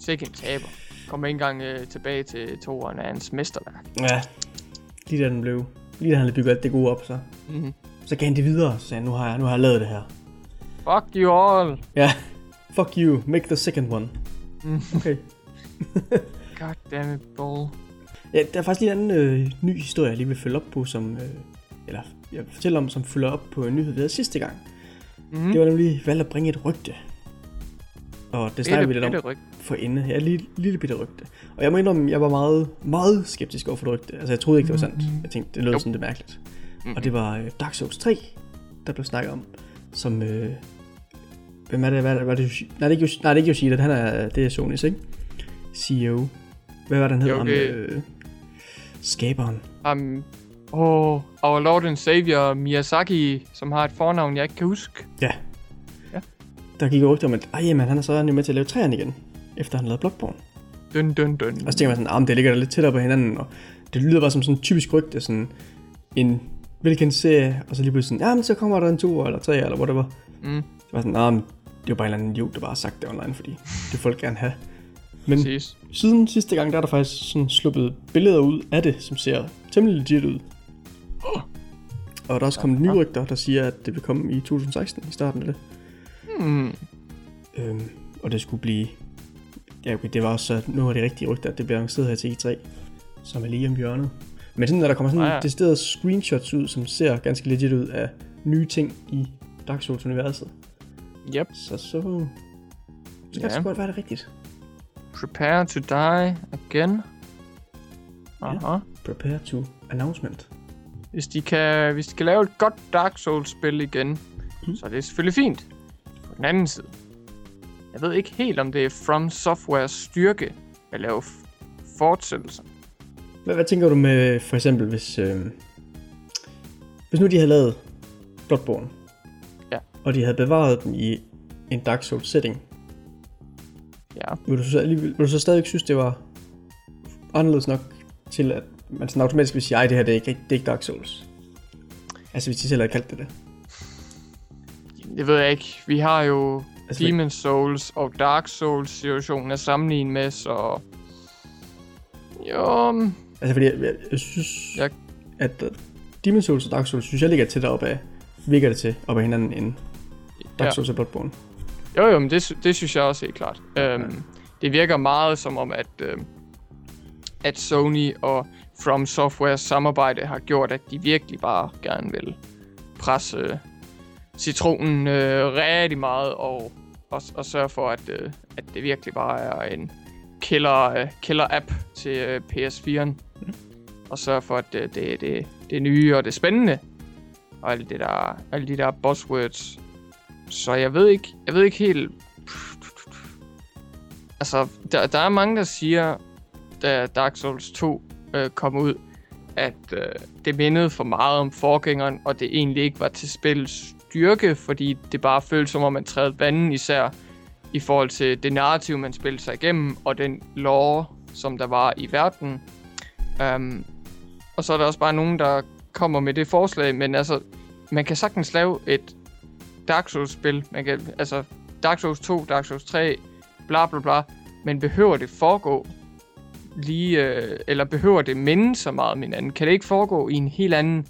Sikke en taber. Kommer ikke engang uh, tilbage til toren af hans mesterværk. Ja. Lige da den blev... Lige da han havde bygget alt det gode op, så... Mm-hmm. Så gav han det videre, så sagde han, nu har jeg, nu har jeg lavet det her. Fuck you all. Ja. Fuck you, make the second one. Mm. Okay. God damn it, ball. Ja, der er faktisk lige en anden øh, ny historie, jeg lige vil følge op på, som... Øh, eller jeg vil fortælle om, som følger op på en nyhed, vi havde sidste gang. Mm. Det var nemlig valgt at bringe et rygte. Og det snakker vi lidt om ryg. for ende. Ja, lille, lille bitte rygte. Og jeg må indrømme, jeg var meget, meget skeptisk over for det rygte. Altså, jeg troede ikke, det var sandt. Jeg tænkte, det lød Jo. sådan lidt mærkeligt. Mm. Og det var øh, Dark Souls 3, der blev snakket om. Som... Øh, hvem er det? Hvad er det? Hvad er det nej, det er ikke, nej, det er ikke Yoshida. Han er, det er Sonys, ikke? CEO. Hvad var det, han hed? Det- øh, skaberen. Um, oh, our Lord and Savior Miyazaki, som har et fornavn, jeg ikke kan huske. Ja. Der gik rygter om, at ej, jamen, han er så med til at lave træerne igen, efter han lavede Bloodborne. Dun, dun, dun. Og så tænker man sådan, ah, det ligger da lidt tættere på hinanden, og det lyder bare som sådan en typisk rygte, sådan en velkendt serie, og så lige pludselig sådan, ja, men så kommer der en to eller tre eller whatever. Mm. Så var sådan, ah, men det var bare en eller anden idiot, der bare har sagt det online, fordi det folk gerne have. Men Præcis. siden sidste gang, der er der faktisk sådan sluppet billeder ud af det, som ser temmelig legit ud. Og der er også kommet nye rygter, der siger, at det vil komme i 2016 i starten af det. Hmm. Øhm, og det skulle blive... Ja, okay, det var også så nogle af de rigtige rygter, at det bliver annonceret her til E3, som er lige om hjørnet. Men sådan, at der kommer sådan Ah, ja. ja. screenshots ud, som ser ganske legit ud af nye ting i Dark Souls-universet. Yep. Så så... Så kan Ja. det godt være det rigtigt. Prepare to die again. Aha. Prepare to announcement. Hvis de kan, hvis de kan lave et godt Dark Souls-spil igen, mm. så er det selvfølgelig fint. Den anden side, jeg ved ikke helt, om det er From Softwares styrke at lave fortsættelser. Hvad, hvad tænker du med, for eksempel, hvis... Øh, hvis nu de havde lavet Bloodborne, Ja. og de havde bevaret den i en Dark Souls setting, Ja, vil du, så, vil du så stadig synes, det var anderledes nok til, at man sådan automatisk vil sige, ej, det her det er ikke, det er ikke Dark Souls. Altså, hvis de selv havde kaldt det det. Det ved jeg ikke. Vi har jo Altså, Demon Souls og Dark Souls situationen at sammenligne med, så... Jo, mm, Altså, fordi jeg, jeg, jeg synes, Jeg- at uh, Demon Souls og Dark Souls, synes jeg ligger tættere op af, virker det til, op af hinanden end Dark Ja. Souls og Bloodborne. Jo, jo, men det, det synes jeg også helt klart. Øhm, det virker meget som om, at, øhm, at Sony og From Softwares samarbejde har gjort, at de virkelig bare gerne vil presse øh, citronen øh, rigtig meget og, og, og sørge for, at, øh, at det virkelig bare er en killer, øh, killer app til øh, PS4'en. Og sørge for, at øh, det, det, det er nye og det er spændende. Og alle, det der, alle de der buzzwords, så jeg ved ikke, jeg ved ikke helt... Altså, der, der er mange, der siger, da Dark Souls 2 øh, kom ud, at øh, det mindede for meget om forgængeren, og det egentlig ikke var til spillets styrke, fordi det bare føles som om, man træder vandet især i forhold til det narrativ, man spillede sig igennem, og den lore, som der var i verden. Um, og så er der også bare nogen, der kommer med det forslag, men altså, man kan sagtens lave et Dark Souls-spil. Man kan, altså, Dark Souls 2, Dark Souls 3, bla bla bla. Men behøver det foregå lige, øh, eller behøver det minde så meget om hinanden? Kan det ikke foregå i en helt anden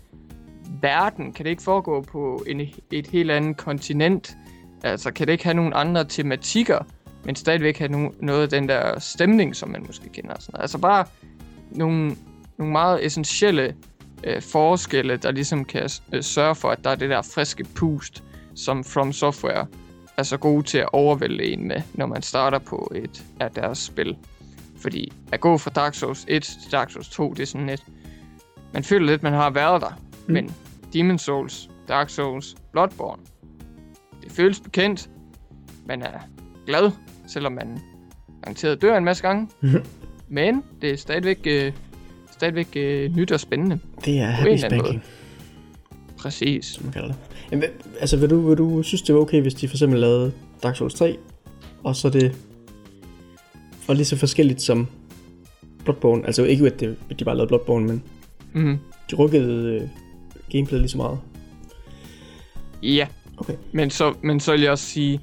verden? Kan det ikke foregå på en, et helt andet kontinent? Altså, kan det ikke have nogle andre tematikker, men stadigvæk have no, noget af den der stemning, som man måske kender? og Sådan noget. Altså bare nogle, nogle meget essentielle øh, forskelle, der ligesom kan øh, sørge for, at der er det der friske pust, som From Software er så gode til at overvælde en med, når man starter på et af deres spil. Fordi at gå fra Dark Souls 1 til Dark Souls 2, det er sådan lidt... Man føler lidt, man har været der. Mm. Men Demon Souls, Dark Souls, Bloodborne, det føles bekendt. Man er glad, selvom man garanteret dør en masse gange. Men det er stadigvæk, øh, stadigvæk øh, nyt og spændende. Det er happy spanking, Præcis. som man kalder det. Jamen, altså, vil du, vil du synes, det var okay, hvis de for eksempel lavede Dark Souls 3, og så det var lige så forskelligt som Bloodborne. Altså ikke, at de bare lavede Bloodborne, men Mm. de rykkede gameplayet lige så meget. Ja, Okay. men så, men så vil jeg også sige,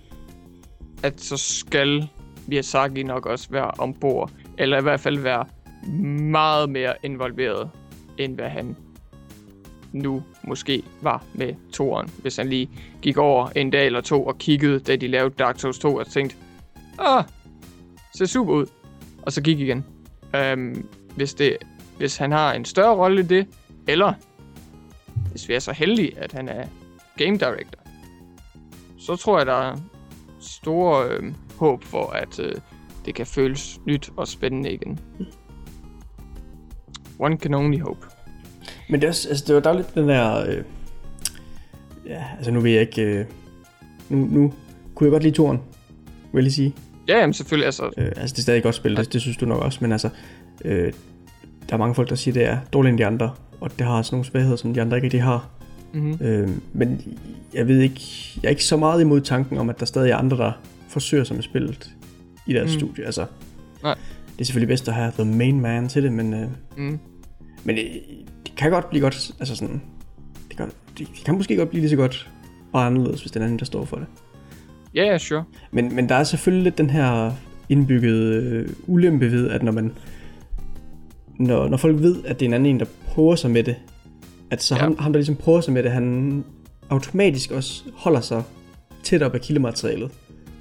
at så skal Miyazaki nok også være ombord, eller i hvert fald være meget mere involveret, end hvad han nu måske var med toren. Hvis han lige gik over en dag eller to og kiggede, da de lavede Dark Souls 2, og tænkte, ah, ser super ud, og så gik igen. Um, hvis, det, hvis han har en større rolle i det, eller hvis vi er så heldige, at han er game director, så tror jeg, der er store øh, håb for, at øh, det kan føles nyt og spændende igen. One can only hope. Men det, er også, altså, det var der er lidt den der... Øh, ja, altså nu vil jeg ikke... Øh, nu, nu kunne jeg godt lide toren, vil jeg lige sige. Ja, jamen selvfølgelig, altså, Øh, altså det er stadig godt spil, det, det synes du nok også, men altså... Øh, der er mange folk, der siger, det er dårligere end de andre, og det har også nogle svagheder, som de andre ikke rigtig har. mm-hmm. Øh, men jeg ved ikke, jeg er ikke så meget imod tanken om, at der stadig er andre, der forsøger sig med spillet i deres Mm. studie. Altså, Nej. Det er selvfølgelig bedst at have the main man til det, men, øh, mm. men det, det kan godt blive godt, altså sådan, det kan, det, det kan måske godt blive lige så godt og anderledes, hvis den anden, der står for det. Ja, yeah, sure. Men, men der er selvfølgelig lidt den her indbyggede øh, ulempe ved, at når man når, når folk ved, at det er en anden en, der prøver sig med det, at så Ja. ham, ham, der ligesom prøver sig med det, han automatisk også holder sig tæt op af kildematerialet.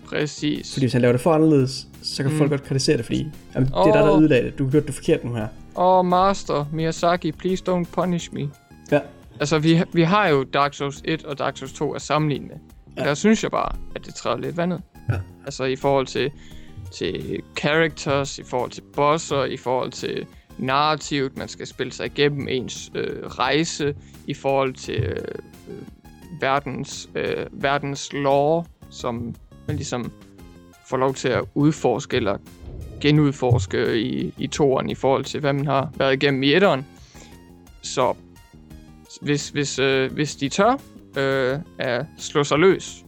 Præcis. Fordi hvis han laver det for anderledes, så kan Mm. folk godt kritisere det, fordi jamen, det er dig, der ødelagde det. Du har gjort det forkert nu her. Åh, oh, Master, Miyazaki, please don't punish me. Ja. Altså, vi, vi har jo Dark Souls 1 og Dark Souls 2 at sammenligne med. Ja. Der synes jeg bare, at det træder lidt vandet. Ja. Altså, i forhold til, til characters, i forhold til bosser, i forhold til narrativt, man skal spille sig igennem ens øh, rejse, i forhold til øh, verdens, øh, verdens lore, som man ligesom får lov til at udforske eller genudforske i, i toren i forhold til, hvad man har været igennem i etteren. Så hvis, hvis, øh, hvis de tør øh, at slå sig løs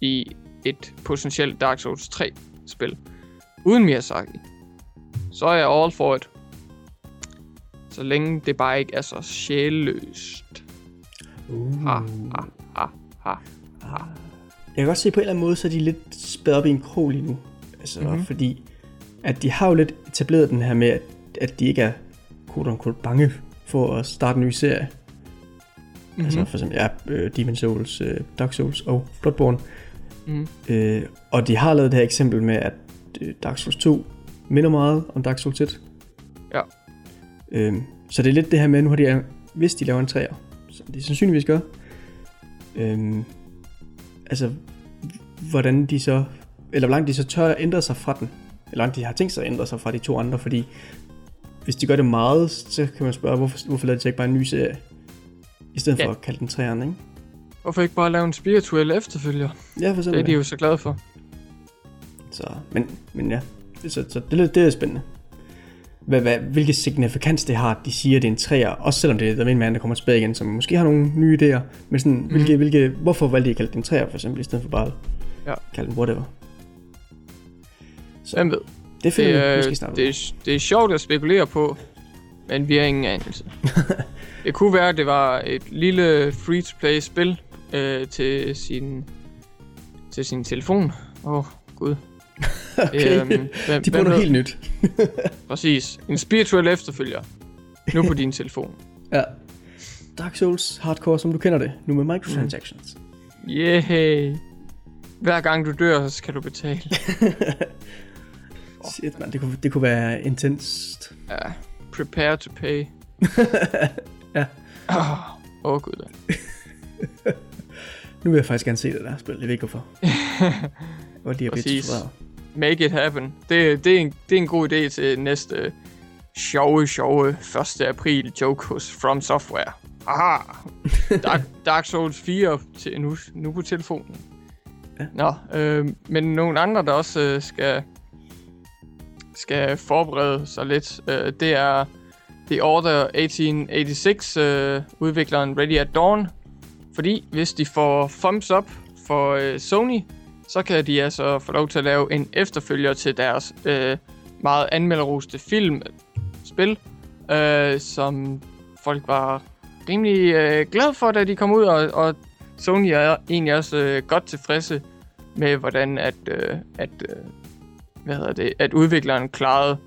i et potentielt Dark Souls 3-spil, uden Miyazaki, så er jeg all for it. Så længe det bare ikke er så sjælløst. Uh. Ha, ha, ha, ha, ha. Jeg kan godt se på en eller anden måde, så er de lidt spæret op i en krog lige nu. Altså, Mhm. mm-hmm. fordi at de har jo lidt etableret den her med, at, at de ikke er quote unquote, bange for at starte en ny serie. Mm-hmm. Altså for eksempel, ja, øh, Demon Souls, øh, Dark Souls og Bloodborne. Mhm. Øh, og de har lavet det her eksempel med, at øh, Dark Souls 2 minder meget om Dark Souls 1. Øhm, så det er lidt det her med, nu har de, hvis de laver en træer, som de sandsynligvis gør, øhm, altså, hvordan de så, eller hvor langt de så tør at ændre sig fra den, eller langt de har tænkt sig at ændre sig fra de to andre, fordi hvis de gør det meget, så kan man spørge, hvorfor, hvorfor lader de så ikke bare en ny serie, i stedet Ja. for at kalde den træerne, ikke? Hvorfor ikke bare lave en spirituel efterfølger? Ja, for Det eksempel. er de jo så glade for. Så, men, men ja, det, så, så det, det er spændende. Hvad, hvad, hvilke signifikans det har, at de siger, at det er en træer, også selvom det er The Man, der kommer tilbage igen, som måske har nogle nye idéer, men sådan, mm. hvilke, hvilke, hvorfor valgte de at kalde det en træer, for eksempel, i stedet for bare Ja. kalde den whatever. Så Hvem ved? det finder Det, vi er, måske snart. det, er, det er sjovt at spekulere på, men vi har ingen anelse. det kunne være, at det var et lille free-to-play-spil øh, til sin til sin telefon. Åh, oh, gud. Okay. Øhm, de bruger noget helt nyt. Præcis. En spirituel efterfølger. Nu på din telefon. Ja. Dark Souls Hardcore, som du kender det, nu med microtransactions. Yeah. Hver gang du dør, så skal du betale. Shit, man, det kunne, det kunne være intenst. Ja. Prepare to pay. Ja. Åh, oh, oh, gud da. Nu vil jeg faktisk gerne se det der spil, jeg ved ikke hvorfor. Og blivet Præcis. frustreret. Make it happen. Det, det, er en, det er en god idé til næste sjove, sjove 1. april joke hos From Software. Aha! Dark, Dark Souls 4 til nu, nu på telefonen. Ja. Nå, øh, men nogle andre, der også øh, skal, skal forberede sig lidt, øh, det er The Order 1886, øh, udvikleren Ready at Dawn. Fordi hvis de får thumbs up for øh, Sony, så kan de altså få lov til at lave en efterfølger til deres øh, meget anmelderoste film spil, øh, som folk var rimelig øh, glade for, da de kom ud, og, og Sony er egentlig også øh, godt tilfredse med, hvordan at, øh, at, øh, hvad hedder det, at udvikleren klarede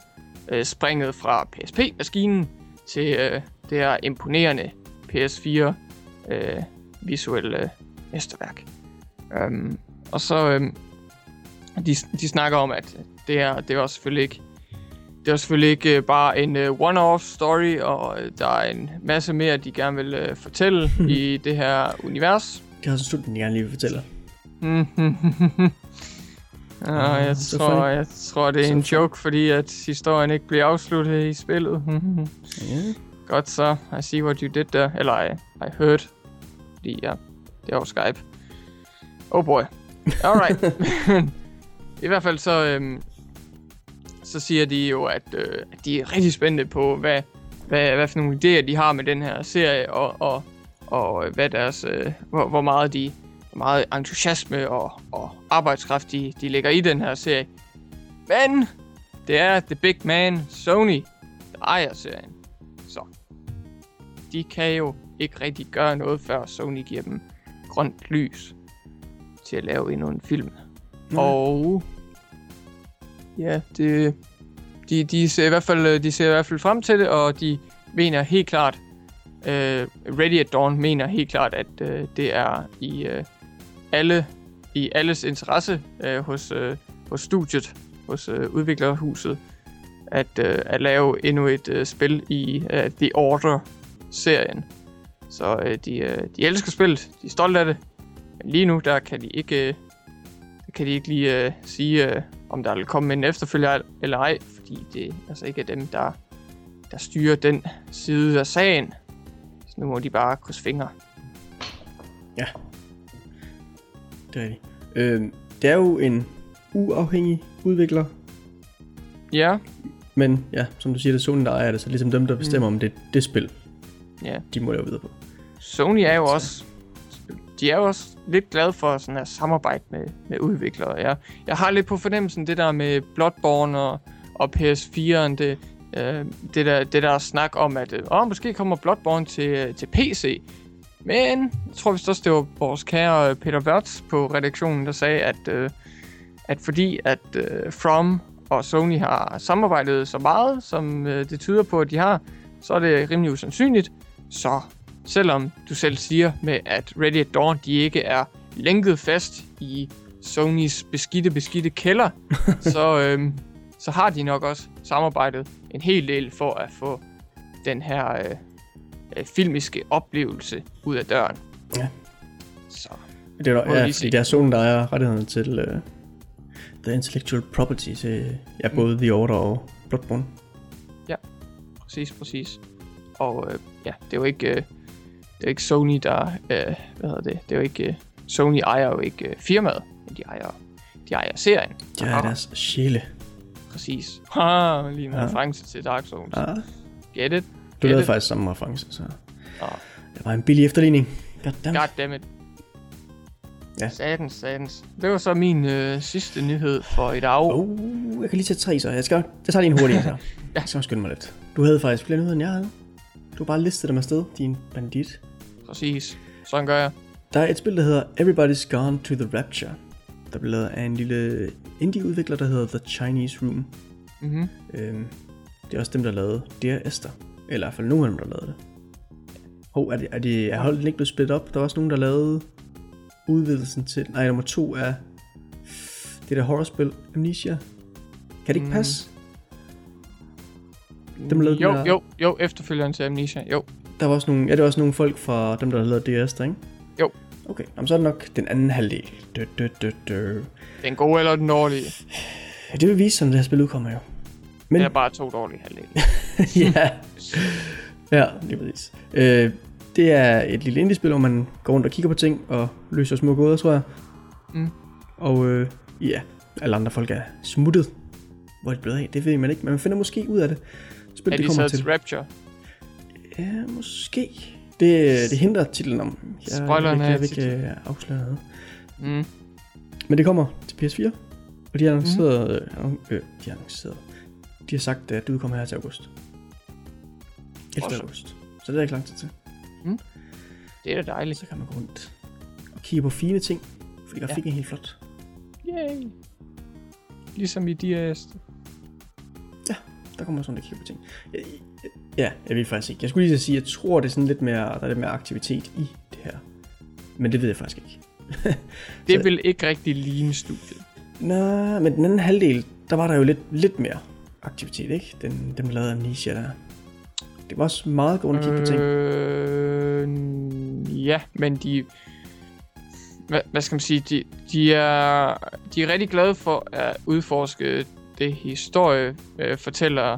øh, springet fra PSP-maskinen til øh, det her imponerende PS4 øh, visuelle øh, mesterværk. Um, og så, øhm, de, de snakker om, at det er, det var selvfølgelig ikke, det var selvfølgelig ikke øh, bare en uh, one-off story, og øh, der er en masse mere, de gerne vil uh, fortælle i det her univers. Det er også en slutning, jeg gerne lige vil fortælle. Ja, jeg, så tror, jeg tror, det er Så en joke, fordi at historien ikke bliver afsluttet i spillet. Ja. Godt så. I see what you did there. Eller I, I heard. Fordi ja, det er jo Skype. Oh boy. Alright. I hvert fald så, øhm, så siger de jo, at, øh, at de er rigtig spændte på, hvad, hvad, hvad for nogle idéer de har med den her serie, og, og, og øh, hvad deres, øh, hvor, hvor meget de hvor meget entusiasme og, og arbejdskraft de, de lægger i den her serie. Men det er The Big Man Sony, der ejer serien. Så de kan jo ikke rigtig gøre noget, før Sony giver dem grønt lys til at lave endnu en film. Nå. Og ja, det, de, de, ser i hvert fald, de ser i hvert fald frem til det, og de mener helt klart, øh, Ready at Dawn mener helt klart, at øh, det er i øh, alle i alles interesse øh, hos, øh, hos studiet, hos øh, udviklerhuset, at, øh, at lave endnu et øh, spil i øh, The Order-serien. Så øh, de, øh, de elsker spillet, de er stolte af det, men lige nu der kan de ikke, øh, der kan de ikke lige øh, sige, øh, om der vil komme en efterfølger eller ej, fordi det altså ikke er dem, der, der styrer den side af sagen. Så nu må de bare krydse fingre. Det er rigtigt. Øh, det er jo en uafhængig udvikler, Ja, men ja, som du siger, det er Sony, der ejer det, så ligesom dem, der bestemmer, mm. om det er det spil, ja. de må lave videre på. Sony er jo også de er jo også lidt glade for sådan at samarbejde med, med udviklere. Jeg, jeg har lidt på fornemmelsen det der med Bloodborne og, og PS4'en, det, øh, det, der, det der snak om, at øh, åh, måske kommer Bloodborne til, øh, til PC. Men jeg tror vist også, det var vores kære øh, Peter Wertz på redaktionen, der sagde, at, øh, at fordi at øh, From og Sony har samarbejdet så meget, som øh, det tyder på, at de har, så er det rimelig usandsynligt. Så selvom du selv siger med, at Ready at Dawn, de ikke er lænket fast i Sonys beskidte, beskidte kælder, så, øhm, så har de nok også samarbejdet en hel del for at få den her øh, øh, filmiske oplevelse ud af døren. Ja. Så Det er, ja, fordi se. det er Sony, der ejer rettighederne til uh, The Intellectual Property til ja, både The Order og Bloodborne. præcis, præcis. Og øh, ja, det er jo ikke, øh, det er ikke Sony, der, øh, hvad hedder det, det er jo ikke, øh, Sony ejer jo ikke øh, firmaet, men de ejer, de ejer serien. De ejer deres sjæle. Præcis. Ha, lige en Ja. reference til Dark Souls. Ah, Get it? du lavede faktisk samme reference, så Ah. det var en billig efterligning. Goddammit. Goddammit. Ja. Satans, satans. Det var så min øh, sidste nyhed for i dag. Oh, jeg kan lige tage tre, så jeg, skal, jeg tager lige en hurtig så. Ja. Jeg skal skynde mig lidt. Du havde faktisk flere nyheder, end jeg havde. Du har bare listet dem afsted, din bandit. Præcis. Sådan gør jeg. Der er et spil, der hedder Everybody's Gone to the Rapture. Der blev lavet af en lille indie-udvikler, der hedder The Chinese Room. Mhm. Øhm, det er også dem, der lavede Dear Esther. Eller i hvert fald nogle af dem, der lavede det. Hov, er, det, er, det, er holdet ikke blevet splittet op? Der var også nogen, der lavede udvidelsen til... Nej, nummer to er det der horrorspil, Amnesia. Kan det ikke Mm. passe? Dem lavede jo, der- jo, jo, efterfølgeren til Amnesia. Jo. Der var også nogle, ja, det var også nogle folk fra dem, der lavede Dear Esther, ikke? Jo. Okay, Jamen, så er det nok den anden halvdel. Dø, dø, dø, dø. Den gode eller den dårlige. Det vil vise sig, når det her spil udkommer jo. Men Det er bare to dårlige halvdele. ja. Ja, lige præcis. Øh, det er et lille indie-spil, hvor man går rundt og kigger på ting og løser små gåder, tror jeg. Mm. Og øh, ja, alle andre folk er smuttet. Hvor er det blevet af? Det ved man ikke, men man finder måske ud af det. Spil, er det de kommer så til Rapture? Ja, måske. Det, det hindrer titlen om. Jeg, Spoileren jeg, er jeg, titlen. øh, afsløre noget. Mm. Men det kommer til PS4. Og de har annonceret... Mm. Øh, de har annonceret... De har sagt, at det udkommer her til august. 11. Awesome. august. Så det er ikke lang tid til. Det er da dejligt. Så kan man gå rundt og kigge på fine ting. Fordi grafikken er helt flot. Yay. Ligesom i DRS. Der kommer sådan, der kigger på ting. Ja, Ja, jeg ved faktisk ikke. Jeg skulle lige sige, at jeg tror, det er sådan lidt mere, der er lidt mere aktivitet i det her. Men det ved jeg faktisk ikke. Det vil ikke rigtig ligne studiet. Nå, men den anden halvdel, der var der jo lidt, lidt mere aktivitet, ikke? Den, dem, lavede Amnesia der. Det var også meget godt at kigge på ting. Øh, ja, men de... Hvad, hvad skal man sige? De, de, er, de er rigtig glade for at udforske det historie øh, fortæller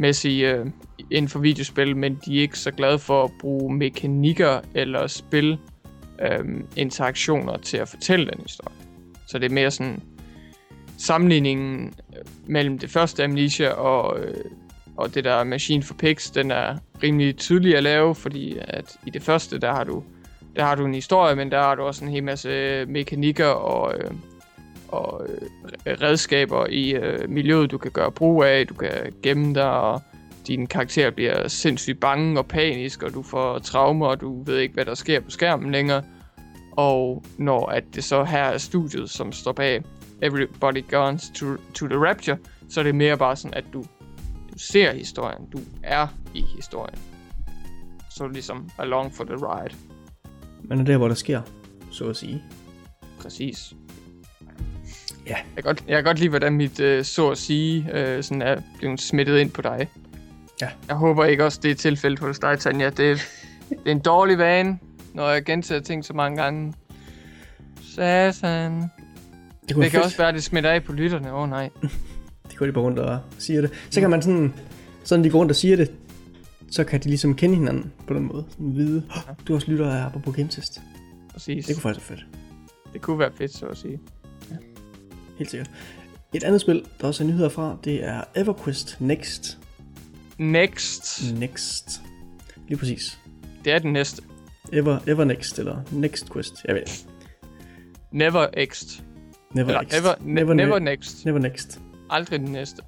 mæssige øh, inden for videospil, men de er ikke så glade for at bruge mekanikker eller spil øh, interaktioner til at fortælle den historie. Så det er mere sådan sammenligningen øh, mellem det første Amnesia og, øh, og det der Machine for Pigs, den er rimelig tydelig at lave, fordi at i det første, der har du, der har du en historie, men der har du også en hel masse mekanikker og, øh, og øh, redskaber i øh, miljøet, du kan gøre brug af, du kan gemme dig, og din karakter bliver sindssygt bange og panisk, og du får traumer, og du ved ikke, hvad der sker på skærmen længere. Og når at det så her er studiet, som står bag Everybody Guns to, to the Rapture, så er det mere bare sådan, at du, du ser historien, du er i historien. Så er du ligesom along for the ride. Man er der, hvor der sker, så at sige. Præcis. Ja. Jeg kan godt, jeg kan godt lide, hvordan mit, øh, så at sige, øh, sådan er blevet smittet ind på dig. Ja. Jeg håber ikke også, det er tilfældet hos dig, Tanja. Det, det er en dårlig vane, når jeg gentager ting så mange gange. Satan. Det kunne Det kan også være, at det smitter af på lytterne. Åh oh, nej. Det går de bare rundt og siger det. Så kan man sådan, sådan de går rundt og siger det, så kan de ligesom kende hinanden på den måde. Sådan vide, oh, du også lytter af Apropos Game Test. Præcis. Det kunne faktisk være fedt. det kunne være fedt, så at sige. Helt sikkert. Et andet spil, der også er nyheder fra, det er EverQuest Next. Next. Next. Lige præcis. Det er den næste. Ever, Ever Next, eller Next Quest. Jeg ved. Never Next. Never Eller Next. ever, ne- Never, never, ne- Next. Never Next. Aldrig den næste.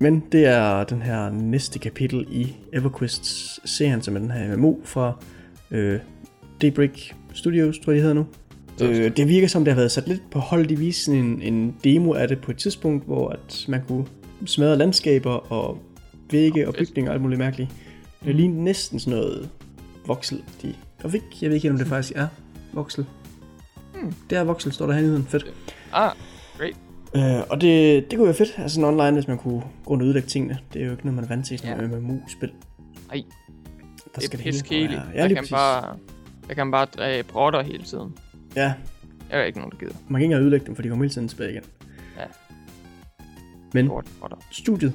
Men det er den her næste kapitel i EverQuest-serien, som er den her MMO fra øh, Daybreak Studios, tror jeg, de hedder nu. Øh, det virker som, det har været sat lidt på hold. De viste sådan en, en demo af det på et tidspunkt, hvor at man kunne smadre landskaber og vægge og bygninger og alt muligt mærkeligt. Det ligner næsten sådan noget voksel. De grafik. Jeg ved ikke, om det faktisk er voksel. Hmm. Det er voksel, står der her i nyheden. Fedt. Ah, great. Øh, og det, det kunne være fedt, altså sådan online, hvis man kunne gå rundt og udlægge tingene. Det er jo ikke noget, man er vant til i sådan yeah. MMO-spil. Ej, Der det er piskeligt. Ja, der, kan præcis. bare, der kan bare dræbe rotter hele tiden. Ja, Jeg er ikke nogen, der gider. man kan ikke engang udlægge dem, for de kommer hele tiden tilbage igen. Ja. Men Lort, studiet,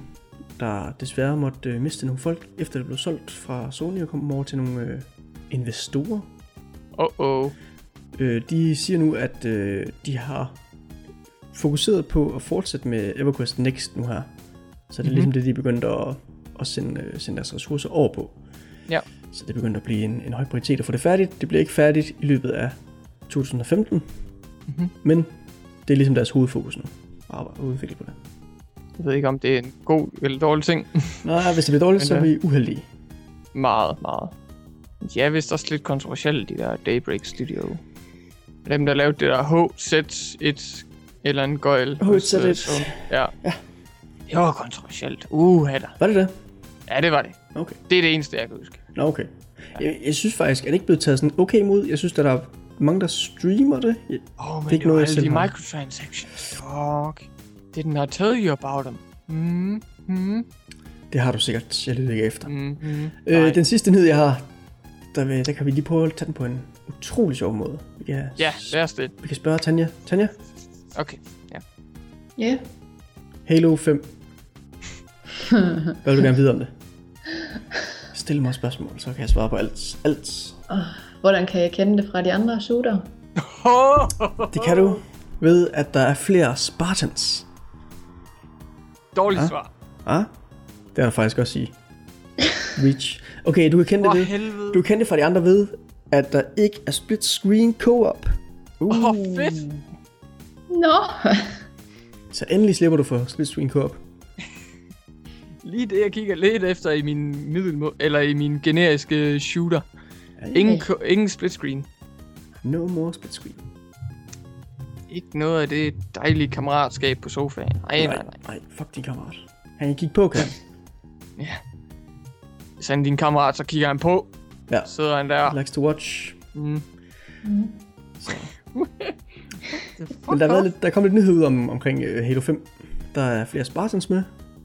der desværre måtte øh, miste nogle folk, efter det blev solgt fra Sony og kom over til nogle øh, investorer. Oh oh. Øh, de siger nu, at øh, de har fokuseret på at fortsætte med EverQuest Next nu her. Så det er Mhm. ligesom det, de er begyndt at, at sende, øh, sende deres ressourcer over på. Ja. Så det er begyndt at blive en, en høj prioritet at få det færdigt. Det bliver ikke færdigt i løbet af 2015, Mhm. men det er ligesom deres hovedfokus nu. At udvikle på det. Jeg ved ikke, om det er en god eller dårlig ting. Nej, hvis det bliver dårligt, Men, så er øh, vi uheldige. meget, meget. De er vist også lidt kontroversielle, de der Daybreak Studio. Dem, der lavede det der HZ1 eller en gøjl. hos, HZ1. øh, Sony. Ja. Ja. Det var kontroversielt. Uh, da. Var det det? Ja, det var det. Okay. Det er det eneste, jeg kan huske. Nå, okay. Jeg, jeg synes faktisk, er det ikke blevet taget sådan okay imod? Jeg synes, at der er mange, der streamer det. Jeg, oh, men Det er ikke noget, jeg selv har. microtransactions. Fuck. Didn't I tell you about them? Mm, mm, det har du sikkert. Jeg lyder ikke efter. mm, mm. Øh, den sidste nyhed, jeg har, der, vil, der kan vi lige prøve at tage den på en utrolig sjov måde. Vi kan, Ja, lad os det. vi kan spørge Tanja. Tanja, Okay. Ja. Ja. Halo 5. Hvad vil du gerne vide om det? Stil mig spørgsmål, så kan jeg svare på alt. alt. Hvordan kan jeg kende det fra de andre shooter? Det kan du ved, at der er flere Spartans. Dårligt Ja. svar. Ah, det er der faktisk også i Reach. Okay, du kan kende det ved. helvede. Du kan kende det fra de andre ved, at der ikke er split screen co-op. Uh, Åh, fedt. Nå! Så endelig slipper du for split screen co-op. Lige det, jeg kigger lidt efter i min middelmål, eller i min generiske shooter. Ingen, ingen split screen. No more split screen. Ikke noget af det dejlige kammeratskab på sofaen. Nej, nej, nej. Nej, fuck din kammerat. Han kan kigge på, kan han? Ja. Hvis han er din kammerat, så kigger han på. Ja. Sidder han der. Likes to watch. Mm. Men der er, været lidt, der er kommet lidt nyhed ud om, omkring uh, Halo 5. Der er flere Spartans med.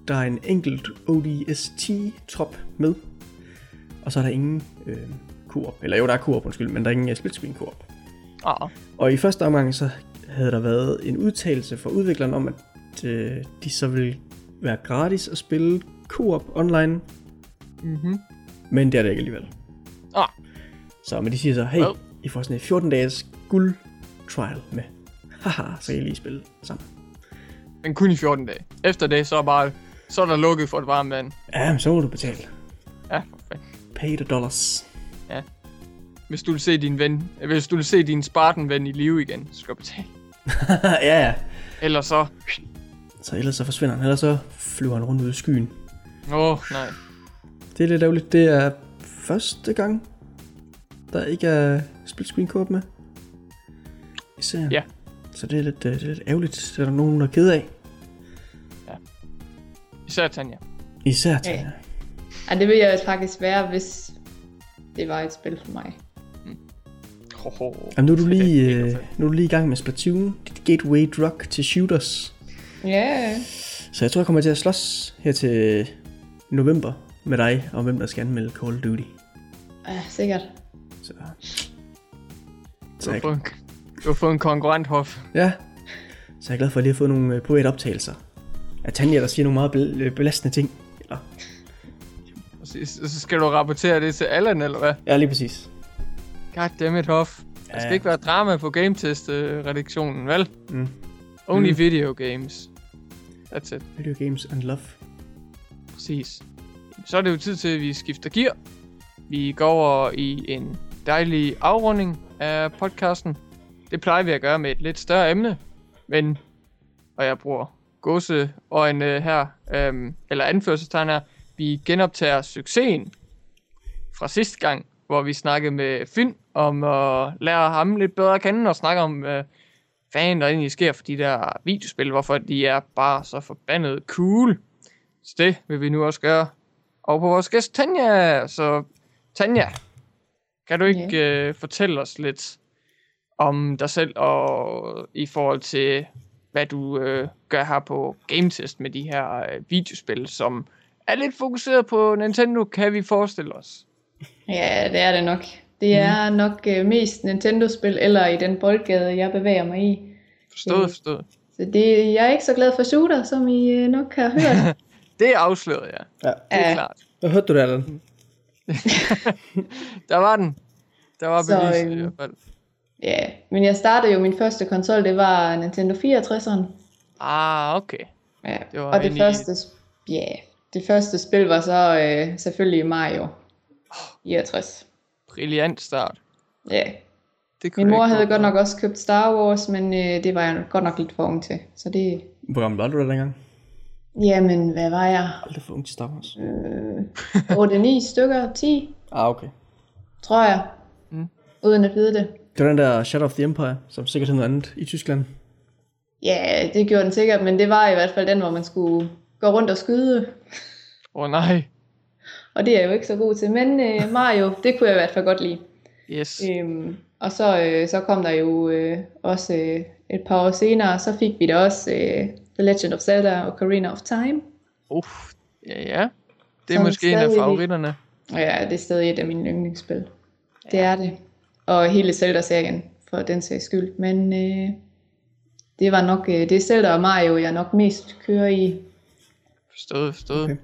Der er en enkelt ODST-trop med. Og så er der ingen øh, co-op. Eller jo, der er co-op, undskyld, men der er ingen split screen co-op. Ah, Og i første omgang så havde der været en udtalelse fra udvikleren om, at øh, de så ville være gratis at spille co-op online, mm-hmm. men det er det ikke alligevel. Ah. Så men de siger så, hey, Well. I får sådan et 14 dages guld trial med. Haha, så kan I lige spille sammen. Men kun i 14 dage. Efter det, så er, bare, så er der lukket for et varmt vand. Ja, men så må du betale. Ja, for fanden. Pay the dollars. Hvis du vil se din ven, hvis du vil se din Spartan-ven i live igen, så skal du betale. ja, ja. Ellers så... Så ellers så forsvinder han, ellers så flyver han rundt ud i skyen. Åh, oh, nej. Det er lidt ærgerligt. Det er første gang, der ikke er split screen co med. Især. Ja. Så det er lidt, øh, det er lidt ærgerligt. Det er der nogen, der er ked af. Især Tanja. Især Ja. ja. Ej, det ville jeg faktisk være, hvis det var et spil for mig. Ho, ho. Jamen, nu er du lige, øh, nu er du lige i gang med Splatoon. Dit gateway drug til shooters. Ja, Så jeg tror, jeg kommer til at slås her til november med dig, om hvem der skal anmelde Call of Duty. ja sikkert. Så, Du så har jeg, fået en, du har fået en konkurrent, Hoff. ja, så jeg er glad for, at lige har fået nogle øh, private optagelser. Af Tanja, der siger nogle meget bel- øh, belastende ting. Eller, Og så, så skal du rapportere det til Allan, eller hvad? ja, lige præcis. Goddammit, Hoff. Der skal Ja. ikke være drama på gametest-redaktionen, vel? Mm. Only Mm. video games. That's it. Video games and love. Præcis. Så er det jo tid til, at vi skifter gear. Vi går over i en dejlig afrunding af podcasten. Det plejer vi at gøre med et lidt større emne. Men, og jeg bruger gåseøjne her, øhm, eller anførselstegn her, vi genoptager succesen fra sidste gang, hvor vi snakkede med Finn om at lære ham lidt bedre at kende og snakke om, øh, hvad der egentlig sker for de der videospil, hvorfor de er bare så forbandet cool. Så det vil vi nu også gøre. Og på vores gæst Tanja. Så Tanja, kan du ikke øh, fortælle os lidt om dig selv og i forhold til, hvad du øh, gør her på GameTest med de her øh, videospil, som er lidt fokuseret på Nintendo, kan vi forestille os. Ja, det er det nok. Det er nok øh, mest Nintendo-spil, eller i den boldgade, jeg bevæger mig i. Forstået, Mm. forstået. Så det, jeg er ikke så glad for shooter, som I øh, nok har hørt. Det er afsløret, ja. Ja. Det er Ja. klart. Hvad hørte du der, Allan? Der var den. Der var Så, bevis øhm, i hvert fald. ja, men jeg startede jo min første konsol, det var Nintendo 64'eren. Ah, okay. Ja. Det var og det inde i- første, ja, det første spil var så øh, selvfølgelig Mario 64. Brilliant start. Ja, Det kunne min mor havde godt nok også købt Star Wars, men øh, det var jeg godt nok lidt for ung til. Så det, Hvor gammel var du der dengang? jamen hvad var jeg? Aldrig for ung til Star Wars. Øh, 8-9 stykker, 10, Ah, okay. tror jeg. Mm. Uden at vide det. Det var den der Shadow of the Empire, som sikkert hed noget andet i Tyskland. Ja, det gjorde den sikkert, men det var i hvert fald den, hvor man skulle gå rundt og skyde. Åh oh, nej. Og det er jeg jo ikke så god til. Men øh, Mario, det kunne jeg i hvert fald godt lide. Yes. Øhm, og så, øh, så kom der jo øh, også øh, et par år senere, så fik vi da også øh, The Legend of Zelda og Ocarina of Time. Uh, ja, ja. Det er Som måske en af favoritterne. Ja, det er stadig et af mine yndlingsspil. Det er det. Og hele Zelda-serien, for den sags skyld. Men øh, det var nok, øh, det er Zelda og Mario, jeg nok mest kører i. Forstået, forstået. Okay.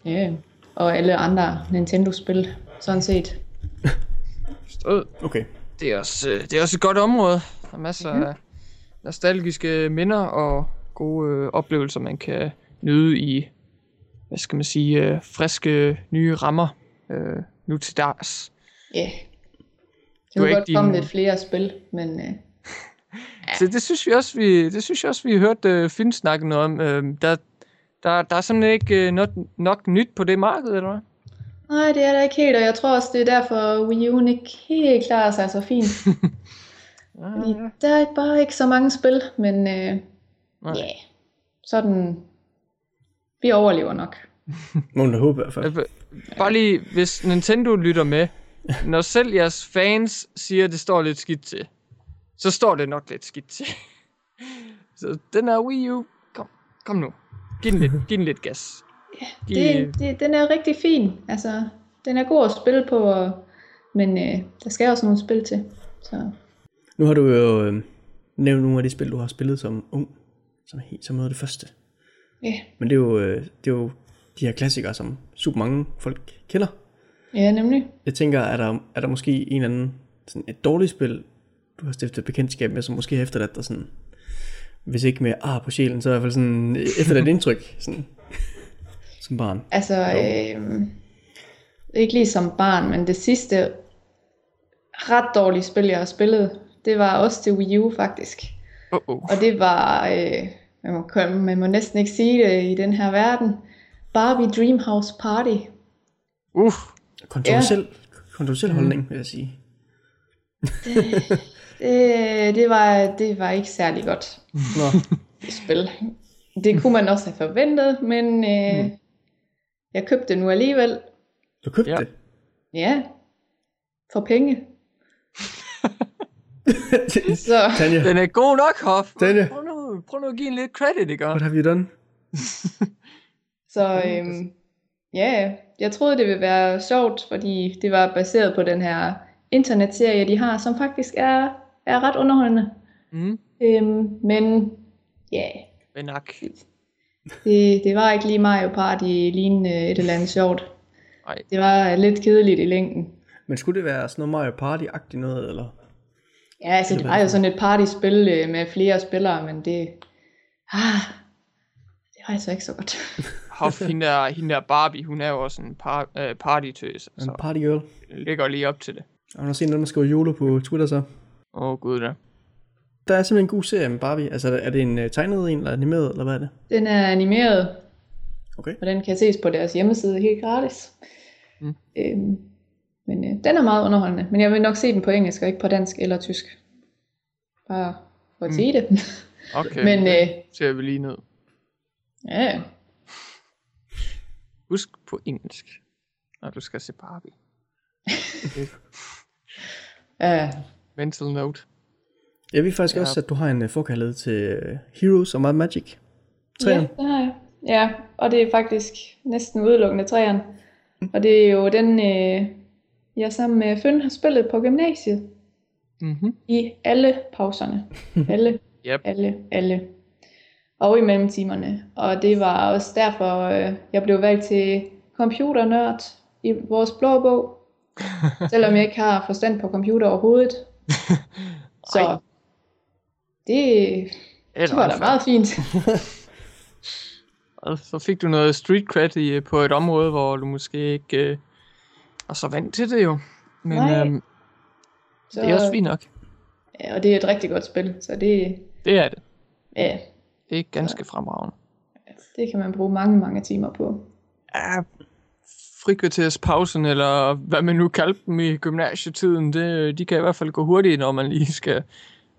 Okay. Ja. Og alle andre Nintendo-spil, sådan set. Okay. Det er, også, øh, det er også et godt område. Der er masser Mhm. af nostalgiske minder og gode øh, oplevelser, man kan nyde i, hvad skal man sige, øh, friske nye rammer øh, nu til dags. Ja. Yeah. Det er kunne godt ikke komme din- lidt flere spil, men øh, Så det synes vi også, vi, det synes jeg også, vi hørte øh, Finn snakke noget om. Øh, der, der, der er simpelthen ikke øh, nok, nok nyt på det marked, eller hvad? nej, det er der ikke helt, og jeg tror også, det er derfor, Wii U'en ikke helt klarer sig så fint. Fordi Ah, der er bare ikke så mange spil, men øh, ja, Nej. yeah. sådan, vi overlever nok. Må man da håbe i hvert fald. Øh, Bare lige, hvis Nintendo lytter med, når selv jeres fans siger, at det står lidt skidt til, så står det nok lidt skidt til. Så den er Wii U. Kom, kom nu. Giv den lidt, giv den lidt gas. Giv, Det, det, den er rigtig fin, altså, den er god at spille på, og, men øh, der skal også nogle spil til. Så Nu har du jo øh, nævnt nogle af de spil, du har spillet som ung, som, er helt, som noget af det første. ja, Men det er, jo, øh, det er jo de her klassikere, som super mange folk kender. ja nemlig. Jeg tænker, er der, er der måske en eller anden, sådan et dårligt spil, du har stiftet bekendtskab med, som måske har efterladt dig sådan, hvis ikke med ar på sjælen, så i hvert fald sådan efterladt et indtryk, sådan, som barn. Altså, øh, ikke lige som barn, men det sidste ret dårlige spil, jeg har spillet, det var også til Wii U faktisk. oh, oh. Og det var, øh, man, må, man må næsten ikke sige det i den her verden, Barbie Dreamhouse Party. Uh, Kontroversiel, kontroversiel holdning, vil jeg sige. Det, det, var, det var ikke særlig godt Nå, spil. Det kunne man også have forventet, men øh, Mm. jeg købte det nu alligevel. du købte Ja. det. Ja, for penge. Så Tanja, Den er god nok, Hoff. Tanja. Prøv nu, prøv nu at give en lidt credit, ikke? what have you done? Så øhm, ja, jeg troede, det ville være sjovt, fordi det var baseret på den her internetserie, de har, som faktisk er, er ret underholdende. Mm. Øhm, men ja, Men nok. det, det var ikke lige Mario Party lignende et eller andet sjovt. Nej. Det var lidt kedeligt i længden. Men skulle det være sådan noget Mario Party-agtigt noget, eller? Ja, altså det var jo sådan et partyspil øh, med flere spillere, men det... Ah, det var altså ikke så godt. Hoff, hende der, hende der Barbie, hun er jo også en par, øh, partytøs, En så party girl. ligger lige op til det. Har du set nogen, der skriver YOLO på Twitter så? Åh, oh, gud da. Der er simpelthen en god serie med Barbie. Altså, er det en uh, tegnet en, eller animeret, eller hvad er det? Den er animeret, Okay. og den kan ses på deres hjemmeside helt gratis. Mm. Øhm, men øh, den er meget underholdende, men jeg vil nok se den på engelsk, og ikke på dansk eller tysk. Bare for at Mm. sige det. Okay, men øh, ser vi lige ned. ja, Husk på engelsk, når du skal se Barbie. ja, Mental note. Jeg ved faktisk Ja. ja. også, at du har en uh, forkærlighed til uh, Heroes og and Magic. ja, Træerne. det har jeg. Ja, og det er faktisk næsten udelukkende træerne. Og det er jo den, øh, jeg sammen med Føn har spillet på gymnasiet. Mm-hmm. I alle pauserne. Alle, Yep. alle, alle. Og i mellemtimerne. Og det var også derfor, øh, jeg blev valgt til computernørd i vores blå bog. Selvom jeg ikke har forstand på computer overhovedet. Så det, det var da meget fint. Og så fik du noget street cred i, på et område, hvor du måske ikke øh, var så vant til det jo. Men Nej. øhm, Så, det er også fint nok. ja, og det er et rigtig godt spil. Så det, Det er det. ja, Det er ganske fremragende. det kan man bruge mange, mange timer på. Ja, frikvarterspausen, eller hvad man nu kaldte dem i gymnasietiden, det, de kan i hvert fald gå hurtigt, når man lige skal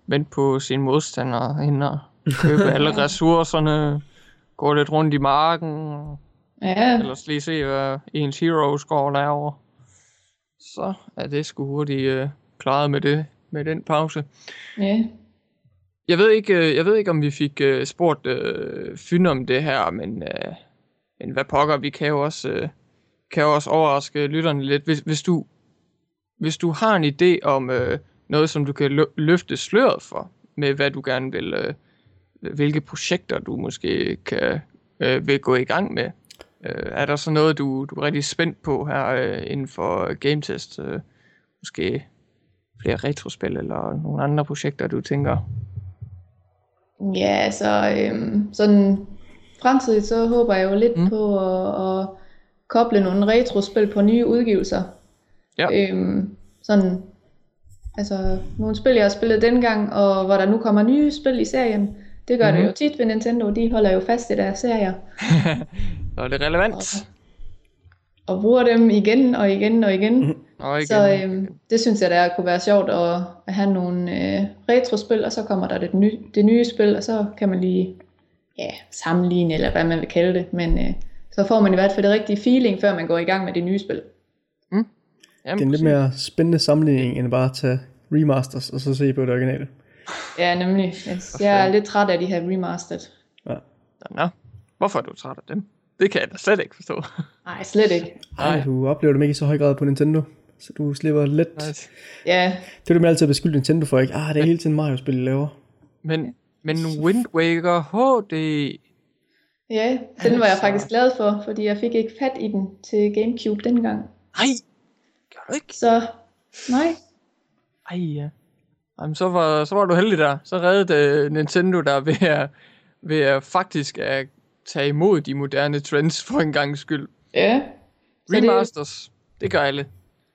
vente på sine modstandere ind og købe alle ressourcerne, gå lidt rundt i marken, Ja, ellers lige se, hvad ens går og laver. Så er det sgu hurtigt øh, klaret med det, med den pause. ja. Jeg ved ikke, øh, jeg ved ikke om vi fik øh, spurgt øh, Fyn om det her, men, øh, men hvad pokker, vi kan jo også, kan jo også overraske lytterne lidt. Hvis, hvis, du, hvis du har en idé om øh, noget, som du kan lø- løfte sløret for, med hvad du gerne vil, øh, hvilke projekter du måske kan, øh, vil gå i gang med, øh, er der så noget, du, du er rigtig spændt på her øh, inden for Game Test? Øh, måske flere retrospil eller nogle andre projekter, du tænker, Ja, altså øhm, sådan fremtidigt, så håber jeg jo lidt mm. på at, at koble nogle retrospil på nye udgivelser. Ja. Øhm, sådan, altså nogle spil, jeg har spillet dengang, og hvor der nu kommer nye spil i serien. Det gør mm-hmm. Mhm. det jo tit ved Nintendo, de holder jo fast i deres serier, Så er det relevant. og bruger dem igen og igen og igen. Mhm. Og igen, Så øhm, det synes jeg, der kunne være sjovt at, at have nogle øh, retrospil, og så kommer der det, ny, det nye spil, og så kan man lige ja, sammenligne, eller hvad man vil kalde det. Men øh, så får man i hvert fald det rigtige feeling, før man går i gang med det nye spil. Jamen, Det er en lidt mere spændende sammenligning, end bare at tage remasters, og så se på det originale. Ja, nemlig. Jeg, er lidt træt af de her remastered. Nå, hvorfor er du træt af dem? Det kan jeg da slet ikke forstå. Nej, slet ikke. Ej, Nej. du oplever dem ikke i så høj grad på Nintendo. Så du slipper let. Nej. Ja, Det er du med altid at beskylde Nintendo for, ikke? Ah, det er hele tiden Mario-spil, de laver. Men, men Wind Waker HD... ja, den var jeg Altså. faktisk glad for, fordi jeg fik ikke fat i den til Gamecube dengang. Nej, gør du ikke? Så nej, Ej, ja. Jamen, så var, så var du heldig der. Så reddede uh, Nintendo der ved at, ved at faktisk at tage imod de moderne trends for en gang skyld. ja. Så det- Remasters, det, det gør alle.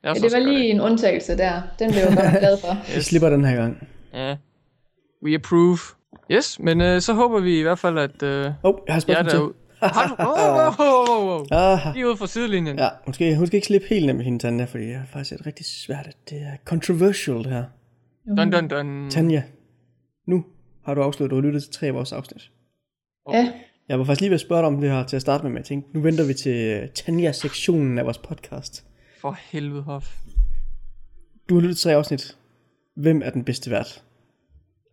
Jeg Ja, det var lige en undtagelse der. Den blev jeg godt glad for. Vi slipper den her gang. Ja. We approve. Yes, men uh, så håber vi i hvert fald, at Åh, oh, jeg har spørgsmål til. Har du? Oh, oh, oh, oh. Ah, Lige ude fra sidelinjen. ja, hun skal, hun skal ikke slippe helt nemt hende, Tanja, fordi det er faktisk et rigtig svært. Det er controversial, det her. Dun, dun, dun. Tanja, nu har du afsluttet, du har lyttet til tre af vores afsnit. Ja, Jeg var faktisk lige ved at spørge dig om det her til at starte med, men jeg tænkte, nu venter vi til øh, Tanja-sektionen af vores podcast. For helvede, Hoff. Du har lyttet til tre afsnit. Hvem er den bedste vært?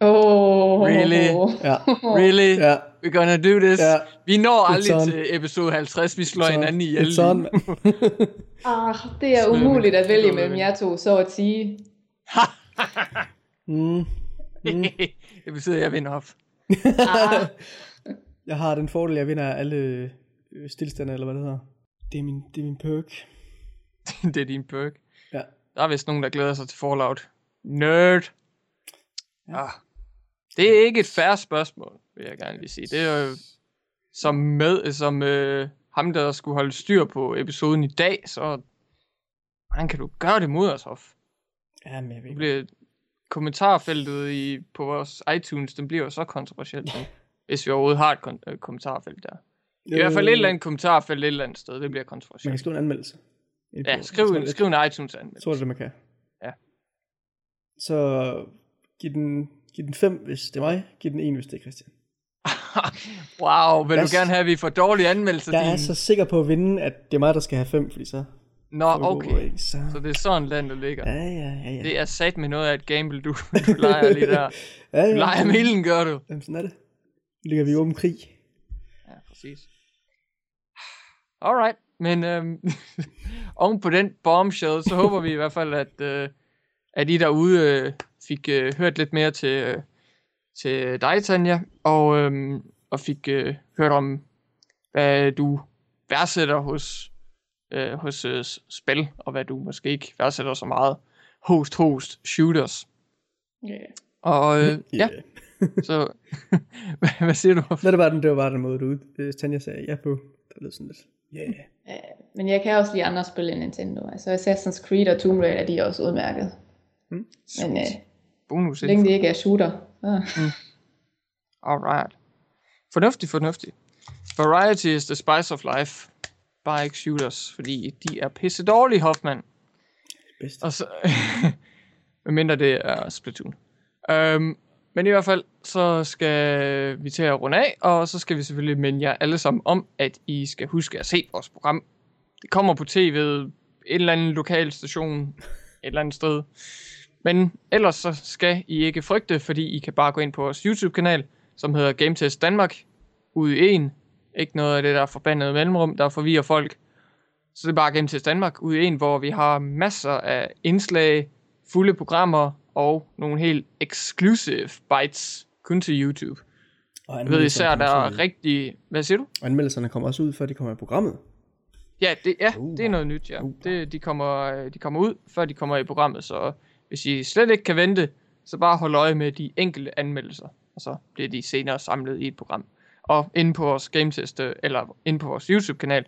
Oh, Really? Ja, Really? ja. We're gonna do this? Ja. Vi når It's aldrig on. til episode 50, vi slår hinanden ihjel. It's on, mand. Ah, det er umuligt at vælge mellem jer to, så at sige. Mm. det betyder, at jeg vinder op. Ah, Jeg har den fordel, jeg vinder alle øh, stillstander, eller hvad det hedder. Det er min, det er min perk. det er din perk. Ja. Der er vist nogen, der glæder sig til Fallout. Nerd. Ja. Ja. Ah. Det er ikke et færre spørgsmål, vil jeg gerne lige sige. Det er jo som med, som øh, ham, der skulle holde styr på episoden i dag, så hvordan kan du gøre det mod os, Hoff? Ja, men jeg ved bliver kommentarfeltet i, på vores iTunes, den bliver jo så kontroversiel nu, hvis vi overhovedet har et kon- øh, kommentarfelt der. I hvert fald et eller andet kommentarfelt et eller andet sted, det bliver Man kontroversielt. kan skrive en anmeldelse. Ja, skriv, tror, en, skriv en iTunes anmeldelse. Tror, det er det, man kan. Ja. Så giv den, giv den 5, hvis det er mig. Giv den 1, hvis det er Christian. wow, vil Jeg du gerne have, at vi får dårlige anmeldelser? Jeg er din... så sikker på at vinde, at det er mig, der skal have 5, fordi så... Nå, okay. Så... Så det er sådan land, der ligger. Ja, ja, ja, ja. Det er sat med noget af et gamble, du, du leger lige der. ja, ja. Du leger med ilden, gør du. Jamen, sådan er det. Nu ligger vi i åben krig. Ja, præcis. Alright, men øhm, oven på den bombshell, så håber vi i hvert fald, at, øh, at I derude øh, fik øh, hørt lidt mere til, øh, til dig, Tanja, og, øhm, og fik øh, hørt om, hvad du værdsætter hos, øh, hos øh, spil, og hvad du måske ikke værdsætter så meget. Host, host, shooters. ja. Og øh, ja, så hvad, hvad siger du? Det var den, det var bare den måde, du øh, Tanja sagde ja på. Det lød sådan lidt. Yeah. Ja, Men jeg kan også lide andre spil end Nintendo. Altså Assassin's Creed og Tomb Raider, de er også udmærket. Mm. Men øh, Bonus længe de ikke er shooter. Så. Alright. Fornuftig, fornuftig. Variety is the spice of life. Bare ikke shooters, fordi de er pisse dårlige, Hoffman. Bedst. Og så... Medmindre det er Splatoon. Um, men i hvert fald, så skal vi til at runde af, og så skal vi selvfølgelig minde jer alle sammen om, at I skal huske at se vores program. Det kommer på tv, en eller anden lokal station, et eller andet sted. Men ellers så skal I ikke frygte, fordi I kan bare gå ind på vores YouTube-kanal, som hedder GameTest Danmark, ude i en. Ikke noget af det der forbandede mellemrum, der forvirrer folk. Så det er bare GameTest Danmark ude i en, hvor vi har masser af indslag, fulde programmer og nogle helt exclusive bites kun til YouTube. Og Jeg ved især, der er rigtig... Hvad siger du? Anmeldelserne kommer også ud, før de kommer i programmet. Ja, det, ja, Uh. det er noget nyt, ja. Uh. Det, de, kommer, de kommer ud, før de kommer i programmet, så hvis I slet ikke kan vente, så bare hold øje med de enkelte anmeldelser, og så bliver de senere samlet i et program. Og inde på vores gametest, øh, eller inde på vores YouTube-kanal,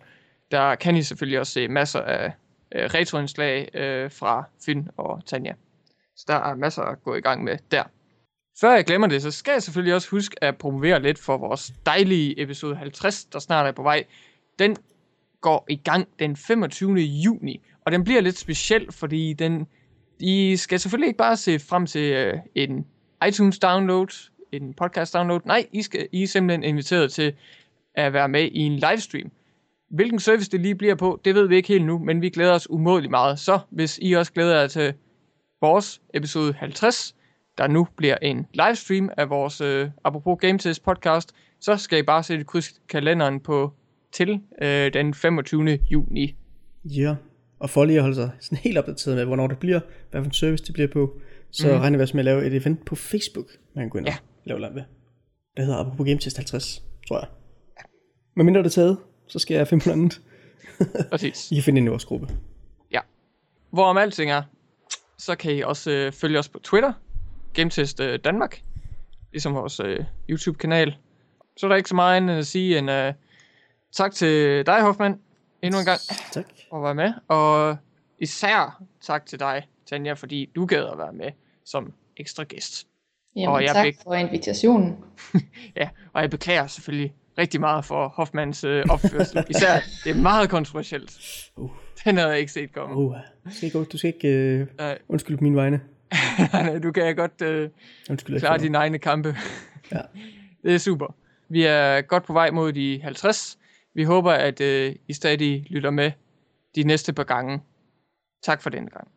der kan I selvfølgelig også se masser af øh, retroindslag øh, fra Finn og Tanja. Så der er masser at gå i gang med der. Før jeg glemmer det, så skal jeg selvfølgelig også huske at promovere lidt for vores dejlige episode 50, der snart er på vej. Den går i gang den 25. juni, og den bliver lidt speciel, fordi den, i skal selvfølgelig ikke bare se frem til øh, en iTunes download, en podcast download. Nej, I, skal, I er simpelthen inviteret til at være med i en livestream. Hvilken service det lige bliver på, det ved vi ikke helt nu, men vi glæder os umådeligt meget. Så hvis I også glæder jer til vores episode 50, der nu bliver en livestream af vores øh, apropos Game Test podcast, så skal I bare sætte kryds i kalenderen på til øh, den 25. juni. Ja, og for lige at holde sig sådan helt opdateret med, hvornår det bliver, hvad for en service det bliver på, så mm. Regner vi også med at lave et event på Facebook, man kan gå ind og Ja. lave live ved. Det hedder apropos Game Test 50, tror jeg. Men mindre det er taget, så skal jeg finde på noget andet. Præcis. I kan finde ind i vores gruppe. Hvorom alting er, så kan I også øh, følge os på Twitter, Gametest øh, Danmark, ligesom vores øh, YouTube-kanal. Så er der ikke så meget andet at sige end øh, tak til dig, Hoffmann, endnu en gang Tak. For at være med. Og især tak til dig, Tanja, fordi du gad at være med som ekstra gæst. Jamen, Og jeg tak fik- for invitationen. Ja, og jeg beklager selvfølgelig rigtig meget for Hoffmans øh, opførsel. Især, det er meget kontroversielt. Uh. Den havde jeg ikke set komme. Uh, du skal ikke, du skal ikke øh, Nej. undskylde på mine vegne. Nej, du kan godt øh, Undskyld. klare dine egne kampe. Ja. Det er super. Vi er godt på vej mod de 50. Vi håber, at øh, I stadig lytter med de næste par gange. Tak for den gang.